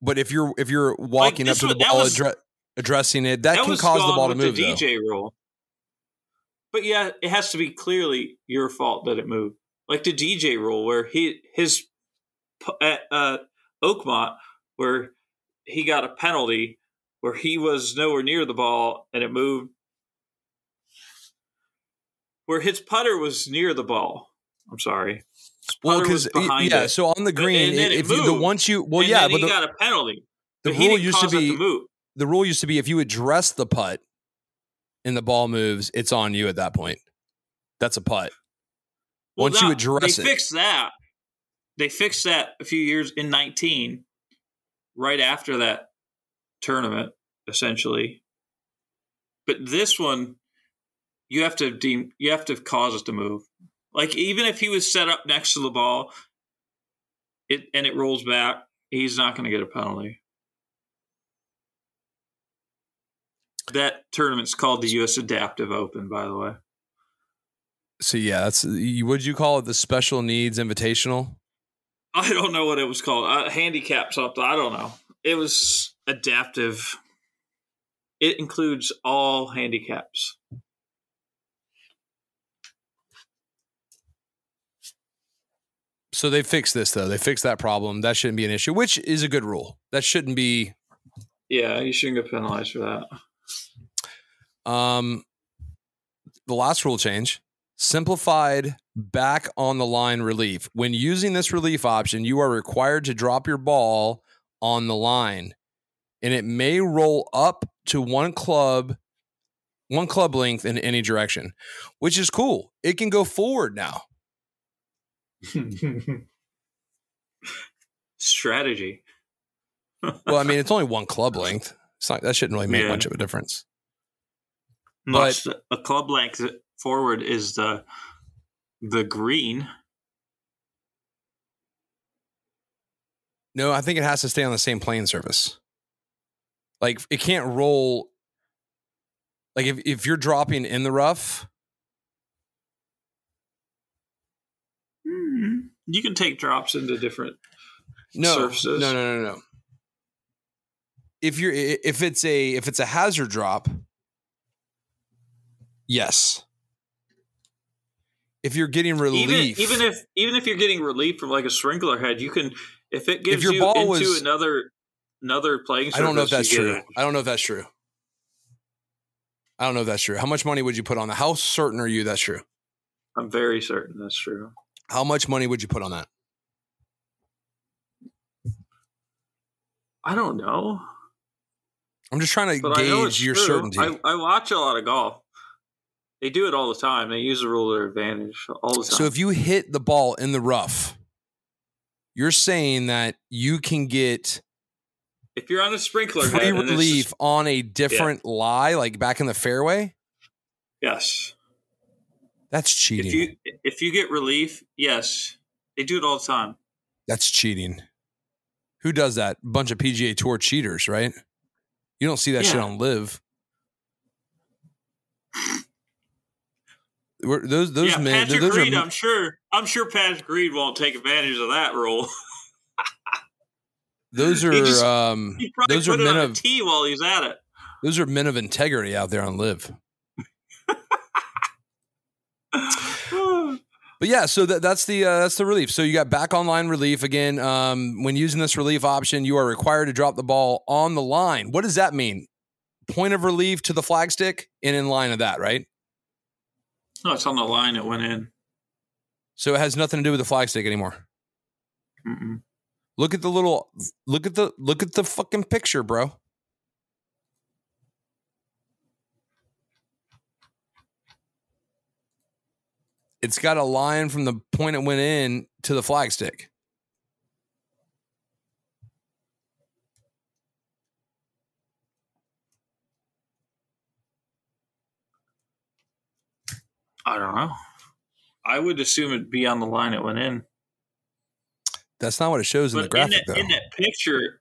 But if you're if you're walking up to the ball, was- addre- addressing it, that, can cause the ball to move. The though. DJ rule, but yeah, it has to be clearly your fault that it moved. Like the DJ rule, where he his at uh, Oakmont, where he got a penalty, where he was nowhere near the ball and it moved, where his putter was near the ball. I'm sorry. Well, because yeah, it. so on the green, it if you, the once you well, yeah, but he the, got a penalty. the rule used to be move. the rule used to be if you address the putt and the ball moves, it's on you at that point. That's a putt. Well, Once you address they it. fixed that. They fixed that a few years in 19, right after that tournament, essentially. But this one, you have to deem you have to cause it to move. Like even if he was set up next to the ball, it and it rolls back, he's not going to get a penalty. That tournament's called the U.S. Adaptive Open, by the way. So yeah, that's would you call it the special needs invitational? I don't know what it was called. Uh, handicap something. I don't know. It was adaptive. It includes all handicaps. So they fixed this though. They fixed that problem. That shouldn't be an issue, which is a good rule. That shouldn't be Yeah, you shouldn't get penalized for that. Um, the last rule change simplified back on the line relief. When using this relief option, you are required to drop your ball on the line, and it may roll up to one club, one club length in any direction, which is cool. It can go forward now. Strategy. Well, I mean, it's only one club length. It's not that shouldn't really make Yeah. much of a difference. But a club length forward is the the green. No, I think it has to stay on the same plane surface. Like it can't roll. Like if, if you're dropping in the rough, Hmm. You can take drops into different. no, Surfaces. no, no, no, no. If you're if it's a if it's a hazard drop, yes. If you're getting relief, even if even if you're getting relief from like a sprinkler head, you can if it gives your you into was- another another playing surface. I don't know if that's true. I don't know if that's true. I don't know if that's true. How much money would you put on that? How certain are you that's true? I'm very certain that's true. How much money would you put on that? I don't know. I'm just trying to But I know it's gauge your true. certainty. I, I watch a lot of golf. They do it all the time. They use the rule to their advantage all the time. so if you hit the ball in the rough, you're saying that you can get if you're on a sprinkler free head, relief on a different lie, like back in the fairway. yes. That's cheating. If you if you get relief, yes, they do it all the time. That's cheating. Who does that? A bunch of PGA Tour cheaters, right? You don't see that shit on live. We're- those those yeah, men, Patrick those Reed. are I'm sure. I'm sure Patrick Reed won't take advantage of that rule. those are He just- um, He probably those are it men on of a tee while he's at it. those are men of integrity out there on live. But yeah, so that, that's the uh, that's the relief. So you got back online relief again. Um, when using this relief option, you are required to drop the ball on the line. What does that mean? Point of relief to the flagstick and in line of that, right? No, it's on the line It went in. So it has nothing to do with the flagstick anymore. Mm-mm. Look at the little look at the look at the fucking picture, bro. It's got a line from the point it went in to the flagstick. I don't know. I would assume it'd be on the line it went in. That's not what it shows in the But in graphic, that, though. in that picture,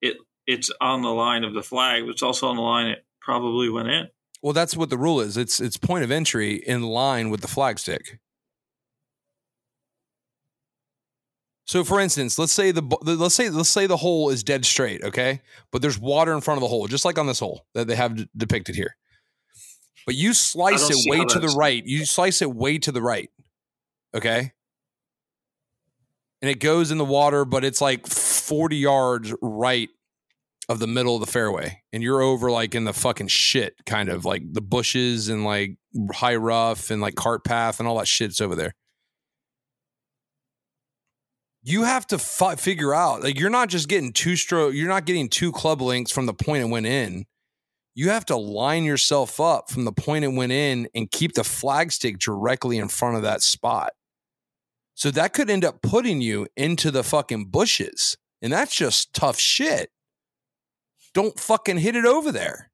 it it's on the line of the flag, but it's also on the line it probably went in. Well, that's what the rule is. It's it's point of entry in line with the flagstick. So, for instance, let's say the let's say let's say the hole is dead straight, okay, but there's water in front of the hole, just like on this hole that they have d- depicted here. But you slice it way to the right. You slice it way to the right, okay, and it goes in the water, but it's like forty yards right of the middle of the fairway and you're over like in the fucking shit kind of like the bushes and like high rough and like cart path and all that shit's over there you have to fi- figure out like you're not just getting two stroke you're not getting two club links from the point it went in you have to line yourself up from the point it went in and keep the flagstick directly in front of that spot. So that could end up putting you into the fucking bushes and that's just tough shit. Don't fucking hit it over there.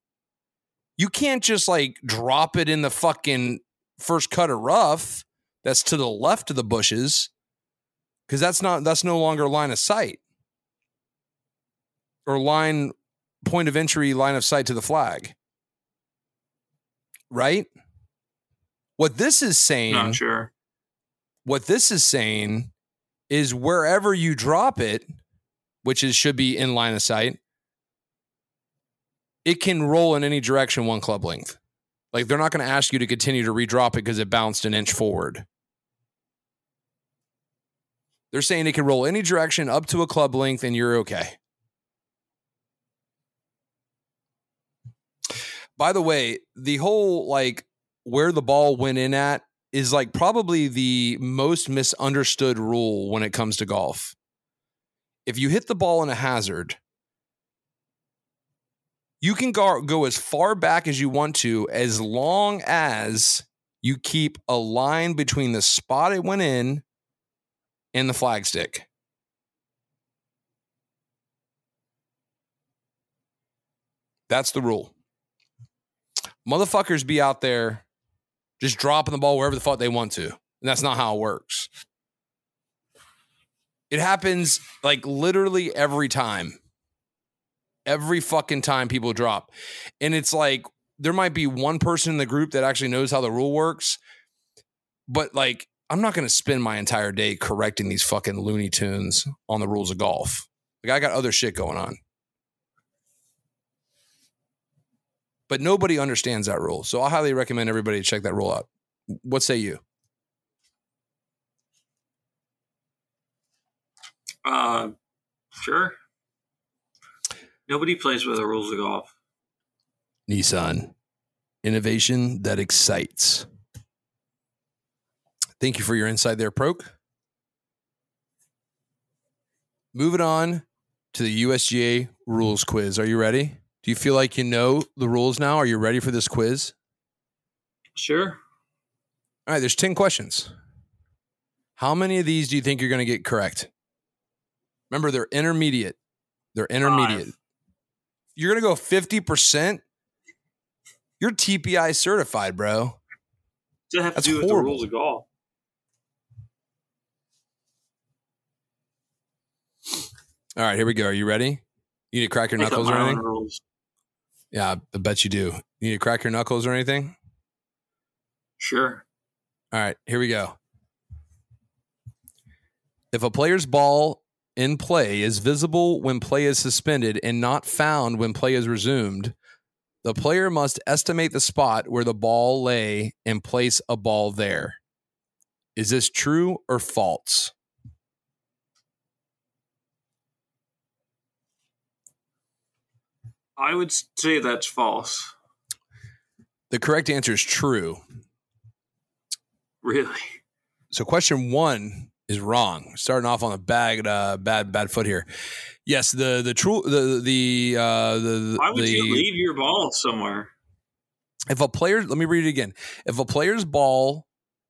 You can't just like drop it in the fucking first cut of rough that's to the left of the bushes because that's not that's no longer line of sight. Or line point of entry line of sight to the flag right what this is saying Not sure. what this is saying is wherever you drop it, which is should be in line of sight, it can roll in any direction one club length. Like they're not going to ask you to continue to redrop it because it bounced an inch forward. They're saying it can roll any direction up to a club length and you're okay. By the way, the whole like where the ball went in at is like probably the most misunderstood rule when it comes to golf. If you hit the ball in a hazard, you can go, go as far back as you want to as long as you keep a line between the spot it went in and the flagstick. That's the rule. Motherfuckers be out there just dropping the ball wherever the fuck they want to. And that's not how it works. It happens like literally every time. Every fucking time people drop. And it's like there might be one person in the group that actually knows how the rule works. But like, I'm not going to spend my entire day correcting these fucking Looney Tunes on the rules of golf. Like, I got other shit going on. But nobody understands that rule. So I highly recommend everybody to check that rule out. What say you? Uh, sure. Nobody plays with the rules of golf. Nissan. Innovation that excites. Thank you for your insight there, Pro-K. Moving on to the USGA rules quiz. Are you ready? Do you feel like you know the rules now? Are you ready for this quiz? Sure. All right, there's 10 questions. How many of these do you think you're going to get correct? Remember, they're intermediate. They're intermediate. Five. You're going to go 50%. You're TPI certified, bro. Does that have to That's do with the rules of golf? All right, here we go. Are you ready? You need to crack your knuckles or anything? rules. Yeah, I bet you do. You need to crack your knuckles or anything? Sure. All right, here we go. If a player's ball in play is visible when play is suspended and not found when play is resumed, the player must estimate the spot where the ball lay and place a ball there. Is this true or false? I would say that's false. The correct answer is true. Really? So, question one is wrong. Starting off on a bad, uh, bad, bad foot here. Yes, the the true the the uh, the Why would the, you leave your ball somewhere? if a player let me read it again if a player's ball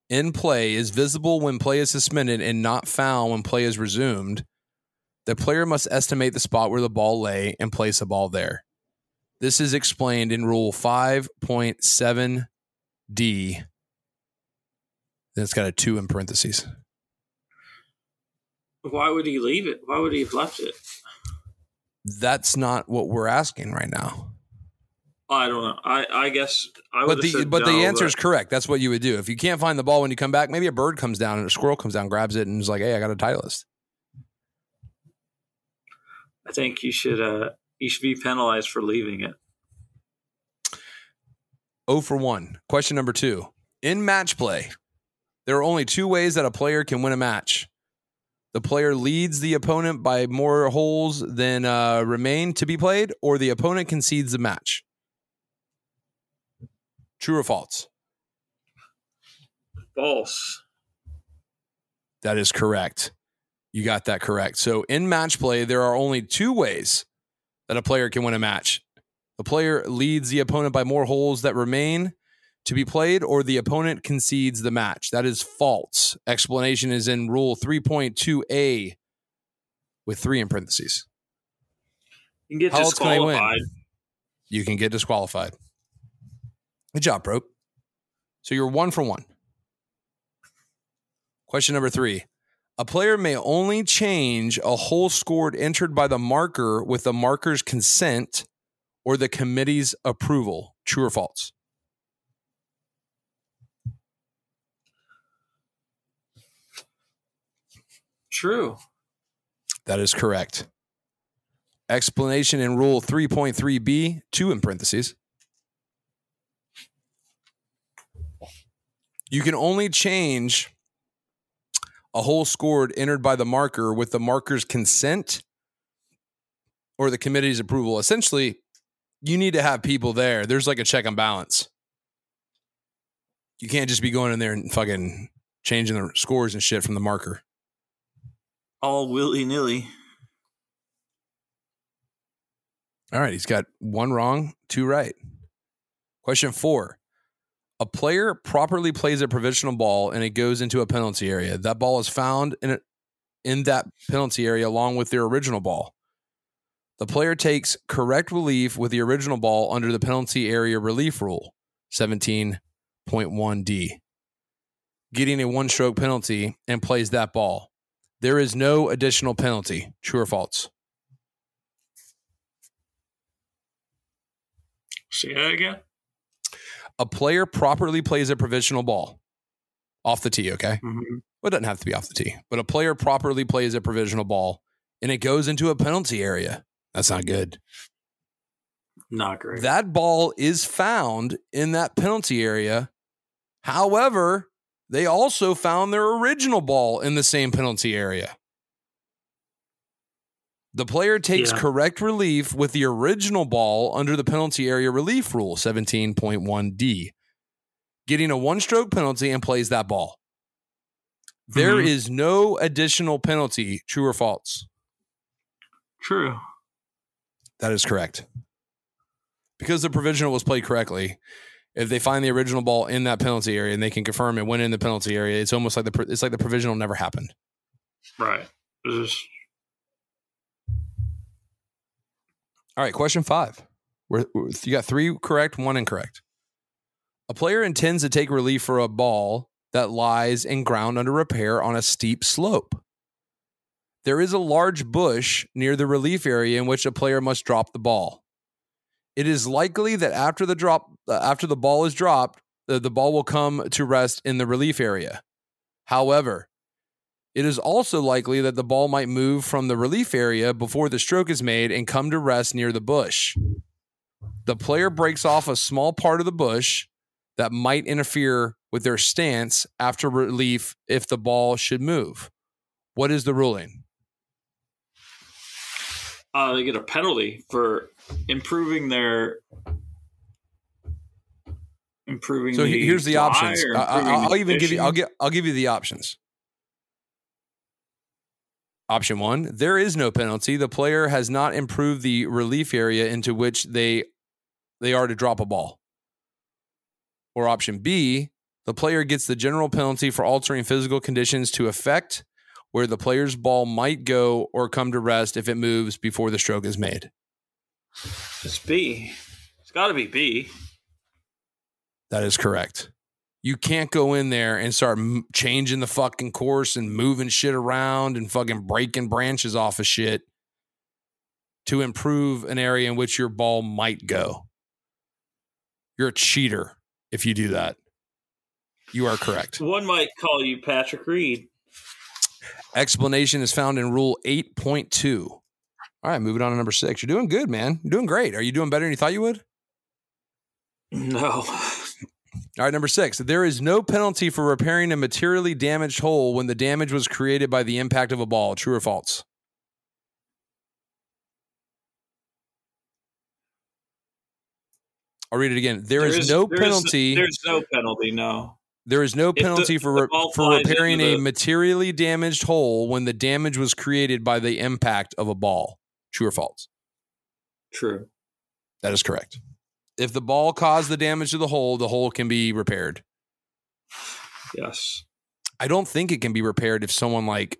in play is visible when play is suspended and not found when play is resumed the player must estimate the spot where the ball lay and place a ball there this is explained in rule 5.7d then it's got a 2 in parentheses Why would he leave it? Why would he have left it? that's not what we're asking right now I don't know. I, I guess I would but the but the no, answer is correct that's what you would do if you can't find the ball when you come back maybe a bird comes down and a squirrel comes down grabs it and is like hey i got a titleist I think you should uh you should be penalized for leaving it. Oh for 1. Question number 2. In match play, there are only two ways that a player can win a match. The player leads the opponent by more holes than uh, remain to be played, or the opponent concedes the match. True or false? False. That is correct. You got that correct. So in match play, there are only two ways that a player can win a match. The player leads the opponent by more holes that remain to be played, or the opponent concedes the match. That is false. Explanation is in Rule 3.2a with three in parentheses. You can get How else can? You can get disqualified. Good job, bro. So you're one for one. Question number three. A player may only change a hole scored entered by the marker with the marker's consent or the committee's approval. True or false? True. That is correct. Explanation in Rule 3.3b, two in parentheses. You can only change a hole scored entered by the marker with the marker's consent or the committee's approval. Essentially, you need to have people there. There's like a check and balance. You can't just be going in there and fucking changing the scores and shit from the marker. All willy nilly. All right, he's got one wrong, two right. Question four. A player properly plays a provisional ball and it goes into a penalty area. That ball is found in, a, in that penalty area along with their original ball. The player takes correct relief with the original ball under the penalty area relief rule, 17.1d, getting a one stroke penalty and plays that ball. There is no additional penalty. True or false? Say that again. A player properly plays a provisional ball off the tee, okay? Mhm. Well, it doesn't have to be off the tee, but a player properly plays a provisional ball and it goes into a penalty area. That's not good. Not great. That ball is found in that penalty area. However, they also found their original ball in the same penalty area. The player takes Yeah. correct relief with the original ball under the penalty area relief rule, 17.1d, getting a one stroke penalty and plays that ball. There Mhm. is no additional penalty, true or false. True. That is correct. Because the provisional was played correctly, if they find the original ball in that penalty area and they can confirm it went in the penalty area, it's almost like the it's like the provisional never happened. Right. This is All right, question five. We're, you got three correct, one incorrect. A player intends to take relief for a ball that lies in ground under repair on a steep slope. There is a large bush near the relief area in which a player must drop the ball. It is likely that after the drop, uh, after the ball is dropped, the, the ball will come to rest in the relief area. However, it is also likely that the ball might move from the relief area before the stroke is made and come to rest near the bush. The player breaks off a small part of the bush that might interfere with their stance after relief if the ball should move. What is the ruling? uh, they get a penalty for improving their improving. So here's the options. I, I, I'll even give you. I'll get. I'll give you the options. Option one, there is no penalty. The player has not improved the relief area into which they they are to drop a ball. Or option B, the player gets the general penalty for altering physical conditions to affect where the player's ball might go or come to rest if it moves before the stroke is made. It's B. It's got to be B. That is correct. You can't go in there and start m- changing the fucking course and moving shit around and fucking breaking branches off of shit to improve an area in which your ball might go. You're a cheater if you do that. You are correct. One might call you Patrick Reed. Explanation is found in Rule 8.2. All right, moving on to number six. You're doing good, man. You're doing great. Are you doing better than you thought you would? No. All right, number six. There is no penalty for repairing a materially damaged hole when the damage was created by the impact of a ball. True or false? I'll read it again. There is, no there is- penalty. there's no penalty. No. there is no the- penalty for the re- for repairing into a the- materially damaged hole when the damage was created by the impact of a ball. True or false? True. That is correct. If the ball caused the damage to the hole, the hole can be repaired. Yes. I don't think it can be repaired if someone like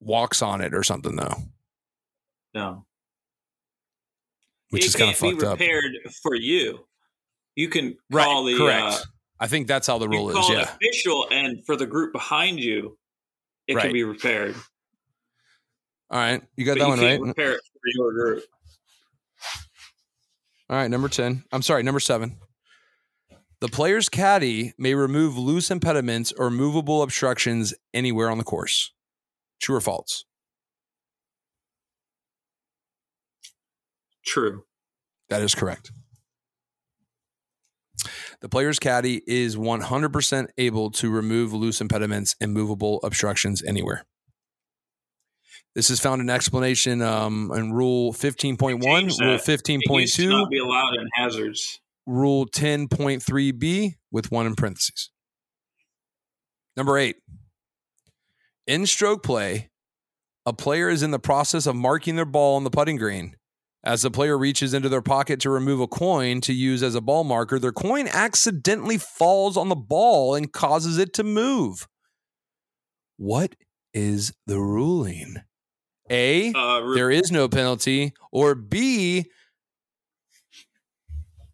walks on it or something though, No. which it is kind of fucked be up. repaired for you. You can Right, call the correct. uh, I think that's how the rule is. Yeah. official, and for the group behind you, it Right. can be repaired. All right, you got But that you one right. repair it for your group. All right, number 10. I'm sorry, number 7. The player's caddy may remove loose impediments or movable obstructions anywhere on the course. True or false? True. That is correct. The player's caddy is 100% able to remove loose impediments and movable obstructions anywhere. This is found in explanation um, in Rule 15.1, Rule that. It used to 15.2, not be allowed in hazards. Rule 10.3b with one in parentheses. Number eight. In stroke play, a player is in the process of marking their ball on the putting green. As the player reaches into their pocket to remove a coin to use as a ball marker, their coin accidentally falls on the ball and causes it to move. What is the ruling? A. Uh, re- There is no penalty. Or B.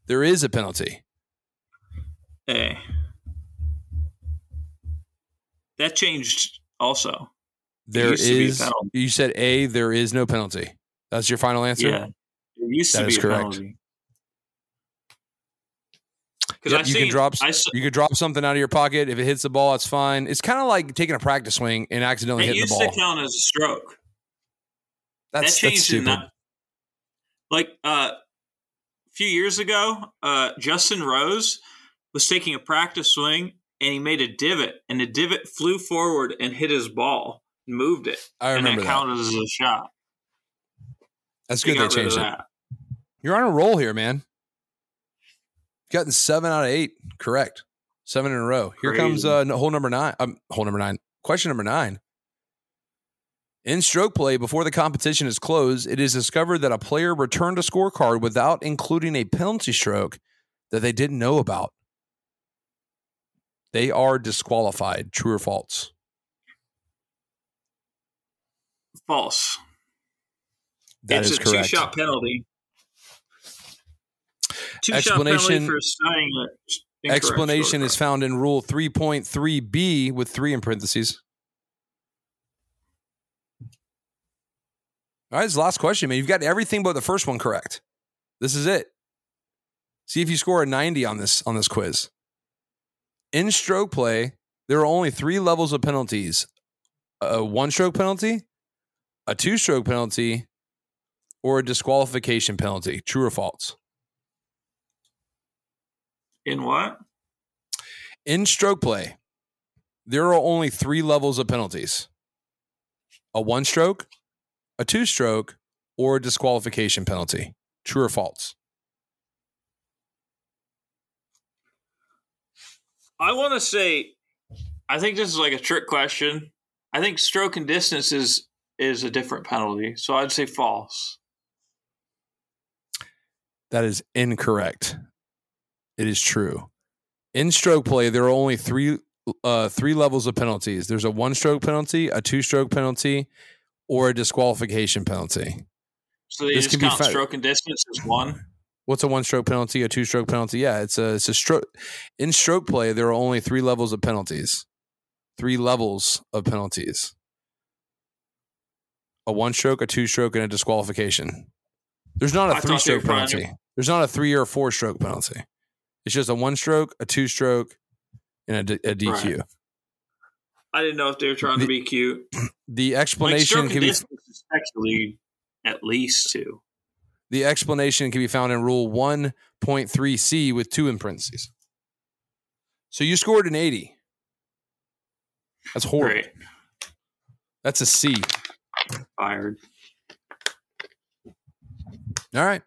There is a penalty. A. That changed also. There used to be a is. You said A. There is no penalty. That's your final answer. Yeah. It used That to be a correct. penalty. Because Yep, you seen, can drop. I s- You could drop something out of your pocket. If it hits the ball, it's fine. It's kind of like taking a practice swing and accidentally it hitting the used ball. to count as a stroke. That's, that changed in stupid. that. Like uh, a few years ago, uh, Justin Rose was taking a practice swing and he made a divot, and the divot flew forward and hit his ball, and moved it, I and remember that that. counted as a shot. That's They good. They changed it. that. You're on a roll here, man. Gotten seven out of eight. Correct. Seven in a row. Here comes uh, hole number nine. Um, hole number nine. Question number nine. In stroke play, before the competition is closed, it is discovered that a player returned a scorecard without including a penalty stroke that they didn't know about. They are disqualified. True or false? False. That it's is a correct. two-shot penalty. Two-shot Explanation- penalty for signing uh, it. Explanation is found in Rule 3.3b with three in parentheses. All right, this is the last question, man. You've got everything but the first one correct. This is it. See if you score a 90 on this on this quiz. In stroke play, there are only three levels of penalties: a one-stroke penalty, a two-stroke penalty, or a disqualification penalty. True or false? In what? In stroke play, there are only three levels of penalties a one stroke, a two stroke, or a disqualification penalty. True or false? I want to say, I think this is like a trick question. I think stroke and distance is is a different penalty. So I'd say false. That is incorrect. It is true. In stroke play, there are only three uh, three levels of penalties. There's a one stroke penalty, a two stroke penalty, or a disqualification penalty. So they This just can count stroke and distance as one. What's a one stroke penalty? A two stroke penalty? Yeah, it's a it's a stroke. In stroke play, there are only three levels of penalties. Three levels of penalties. A one stroke, a two stroke, and a disqualification. There's not a three-stroke were trying to- penalty. There's not a three or four stroke penalty. It's just a one stroke, a two stroke, and a, D- a DQ. Right. I didn't know if they were trying to be cute. The explanation stroke can be actually at least two. the explanation can be found in Rule 1.3c with two in parentheses. So you scored an 80. That's horrible. Great. That's a C. Fired. All right.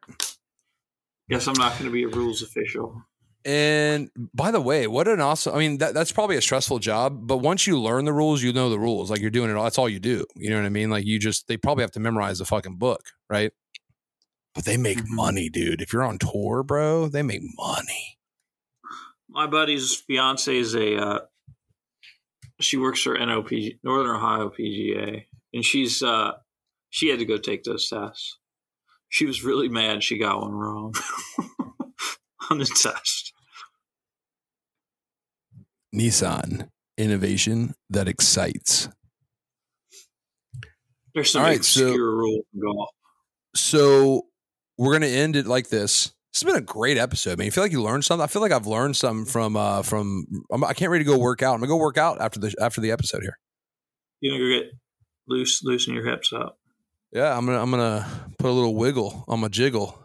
Guess I'm not going to be a rules official. And by the way, what an awesome! I mean, that, that's probably a stressful job, but once you learn the rules, you know the rules. Like you're doing it all. That's all you do. You know what I mean? Like you just they probably have to memorize the fucking book, right? But they make Mhm. money, dude. If you're on tour, bro, they make money. My buddy's fiance is a. Uh, she works for NOPG, Northern Ohio PGA, and she's uh, she had to go take those tests. She was really mad she got one wrong on the test. Nissan innovation that excites. There's some All right, so- obscure rule in golf. So we're gonna end it like this. This has been a great episode, man. You feel like you learned something? I feel like I've learned something from uh from. I'm, I can't ready to go work out. I'm gonna go work out after the after the episode here. You know, go get loose, loosen your hips up. Yeah, I'm gonna I'm gonna put a little wiggle on my jiggle.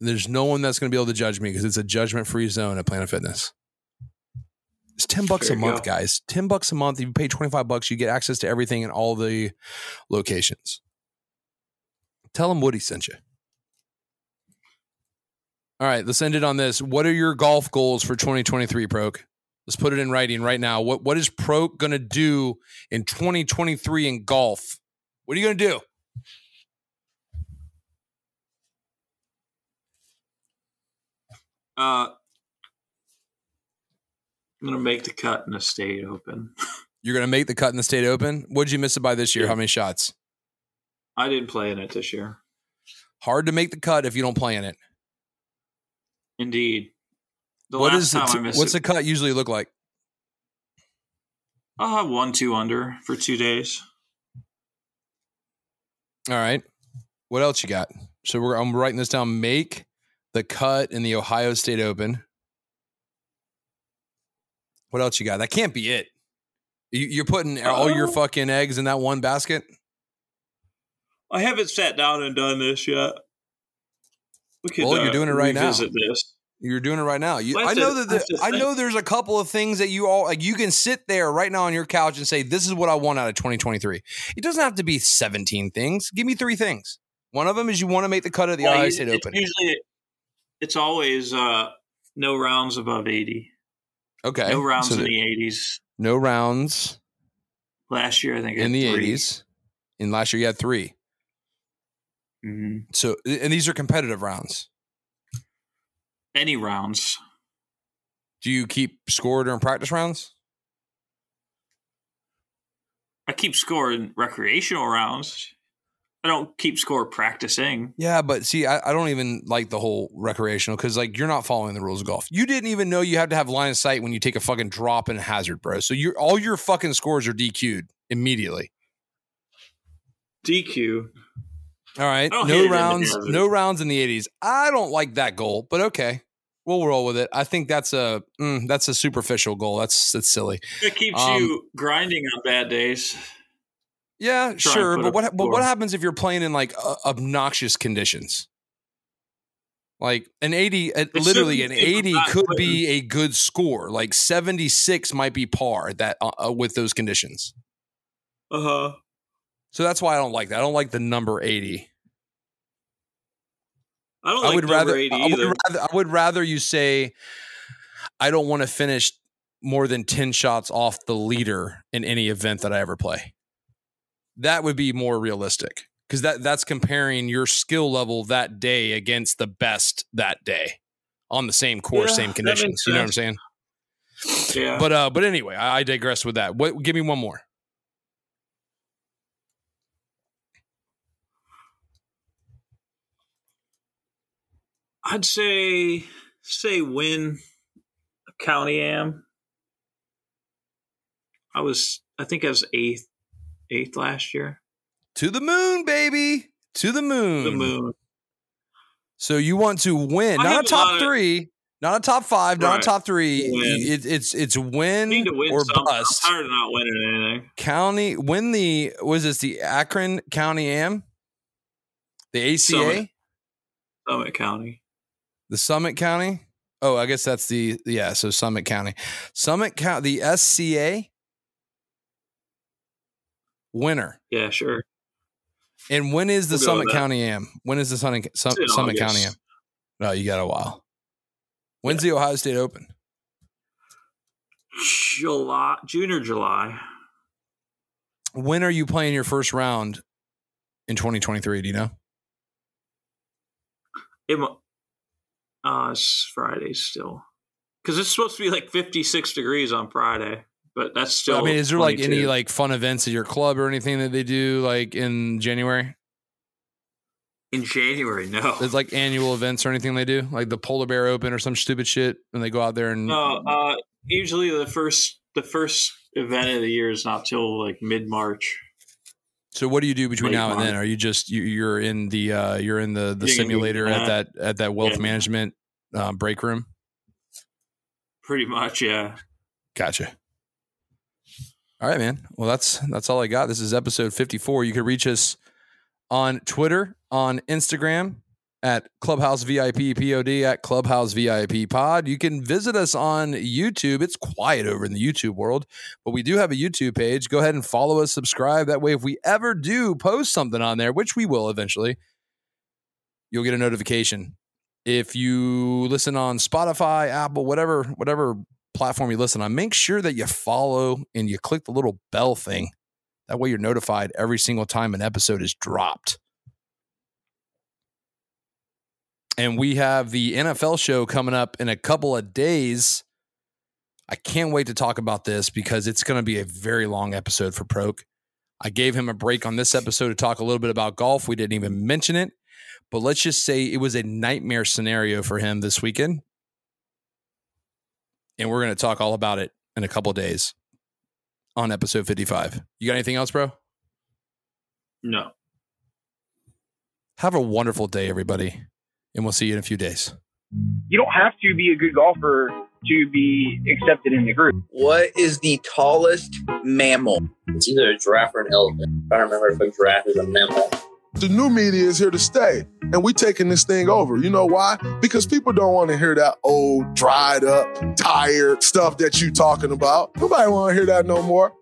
There's no one that's gonna be able to judge me because it's a judgment free zone at Planet Fitness. It's ten bucks There a month, go. guys. Ten bucks a month. If you pay twenty five bucks, you get access to everything in all the locations. Tell them Woody sent you. All right, let's end it on this. What are your golf goals for 2023, Pro-K? Let's put it in writing right now. What what is Pro-K gonna do in 2023 in golf? What are you gonna do? Uh, I'm mm. gonna make the cut in the state open. You're going to make the cut in the state open. What'd you miss it by this year? Yeah. How many shots? I didn't play in it this year. Hard to make the cut if you don't play in it. Indeed. The What is the time t- I missed what's it, the cut usually look like? I'll have one two under for two days. All right. What else you got? So we're I'm writing this down. Make the cut in the Ohio State Open. What else you got? That can't be it. You, you're putting all your fucking eggs in that one basket. I haven't sat down and done this yet. We could, Well, you're uh, doing it right now. This. You're doing it right now. You, I know that the, I know there's a couple of things that you all like. You can sit there right now on your couch and say, "This is what I want out of 2023." It doesn't have to be 17 things. Give me three things. One of them is you want to make the cut of the Well, it's State Open. Usually, it's always uh, no rounds above eighty. Okay, No rounds so in the- eighties. no rounds Last year, I think I in the 80s. In last year you had three. Mhm. So and these are competitive rounds. Any rounds? Do you keep score during practice rounds? I keep scoring recreational rounds. I don't keep score practicing. Yeah, but see, I, I don't even like the whole recreational because like you're not following the rules of golf. You didn't even know you have to have line of sight when you take a fucking drop in a hazard, bro. So you're all your fucking scores are DQ'd immediately. DQ. All right, don't hit it no rounds, no rounds in the 80s. I don't like that goal, but okay, we'll roll with it. I think that's a mm, that's a superficial goal. That's that's silly. It keeps Um, you grinding on bad days. Yeah, sure, but what but what happens if you're playing in like uh, obnoxious conditions? Like an 80, uh, literally an 80 could be a good score. Like 76 might be par that uh, uh, with those conditions. Uh huh. So that's why I don't like that. I don't like the number 80. I don't I like would number rather 80 I would rather I would rather you say I don't want to finish more than 10 shots off the leader in any event that I ever play. That would be more realistic because that that's comparing your skill level that day against the best that day on the same course, Yeah, same conditions. You know what I'm saying? Yeah. But uh, but anyway, I, I digress with that. What? Give me one more. I'd say say win county am. I was I think I was eighth eighth last year. To the moon, baby. To the moon. The moon. So you want to win, I not a a top of- three, not a top five, not a top three. It, it's it's win, win or something. bust. I'm tired of not winning anything. County win the was this the Akron County Am, the ACA, Summit. Summit County. the Summit County. Oh, I guess that's the yeah. So Summit County, Summit County, the SCA winner. Yeah, sure. And when is the We'll Summit. County Am? When is the It's in Summit August. County Am? No, you got a while. When's the Ohio State Open? July, June or July. When are you playing your first round in 2023? Do you know? It, uh, it's Friday still. Because it's supposed to be like 56 degrees on Friday, but that's still. I mean, is there like any like fun events at your club or anything that they do like in January? in January? No. There's like annual events or anything they do, like the Polar Bear Open or some stupid shit, and they go out there and No, uh, usually the first the first event of the year is not till like mid March. So what do you do between Late now and then? Are you just you, you're in the uh, you're in the the simulator at that at that wealth yeah. management uh, break room? Pretty much, yeah. Gotcha. All right, man. Well, that's that's all I got. This is episode 54. You can reach us on Twitter, on Instagram at Clubhouse VIP POD at Clubhouse VIP Pod. You can visit us on YouTube. It's quiet over in the YouTube world, but we do have a YouTube page. Go ahead and follow us, subscribe. That way, if we ever do post something on there, which we will eventually, you'll get a notification. If you listen on Spotify, Apple, whatever, whatever platform you listen on, make sure that you follow and you click the little bell thing. That way you're notified every single time an episode is dropped. And we have the NFL show coming up in a couple of days. I can't wait to talk about this because it's going to be a very long episode for Pro-K. I gave him a break on this episode to talk a little bit about golf. We didn't even mention it, but let's just say it was a nightmare scenario for him this weekend. And we're going to talk all about it in a couple of days on episode 55. You got anything else, bro? No. Have a wonderful day, everybody. And we'll see you in a few days. You don't have to be a good golfer to be accepted in the group. What is the tallest mammal? It's either a giraffe or an elephant. I don't remember if a giraffe is a mammal. The new media is here to stay, and we taking this thing over. You know why? Because people don't want to hear that old, dried up, tired stuff that you talking about. Nobody want to hear that no more.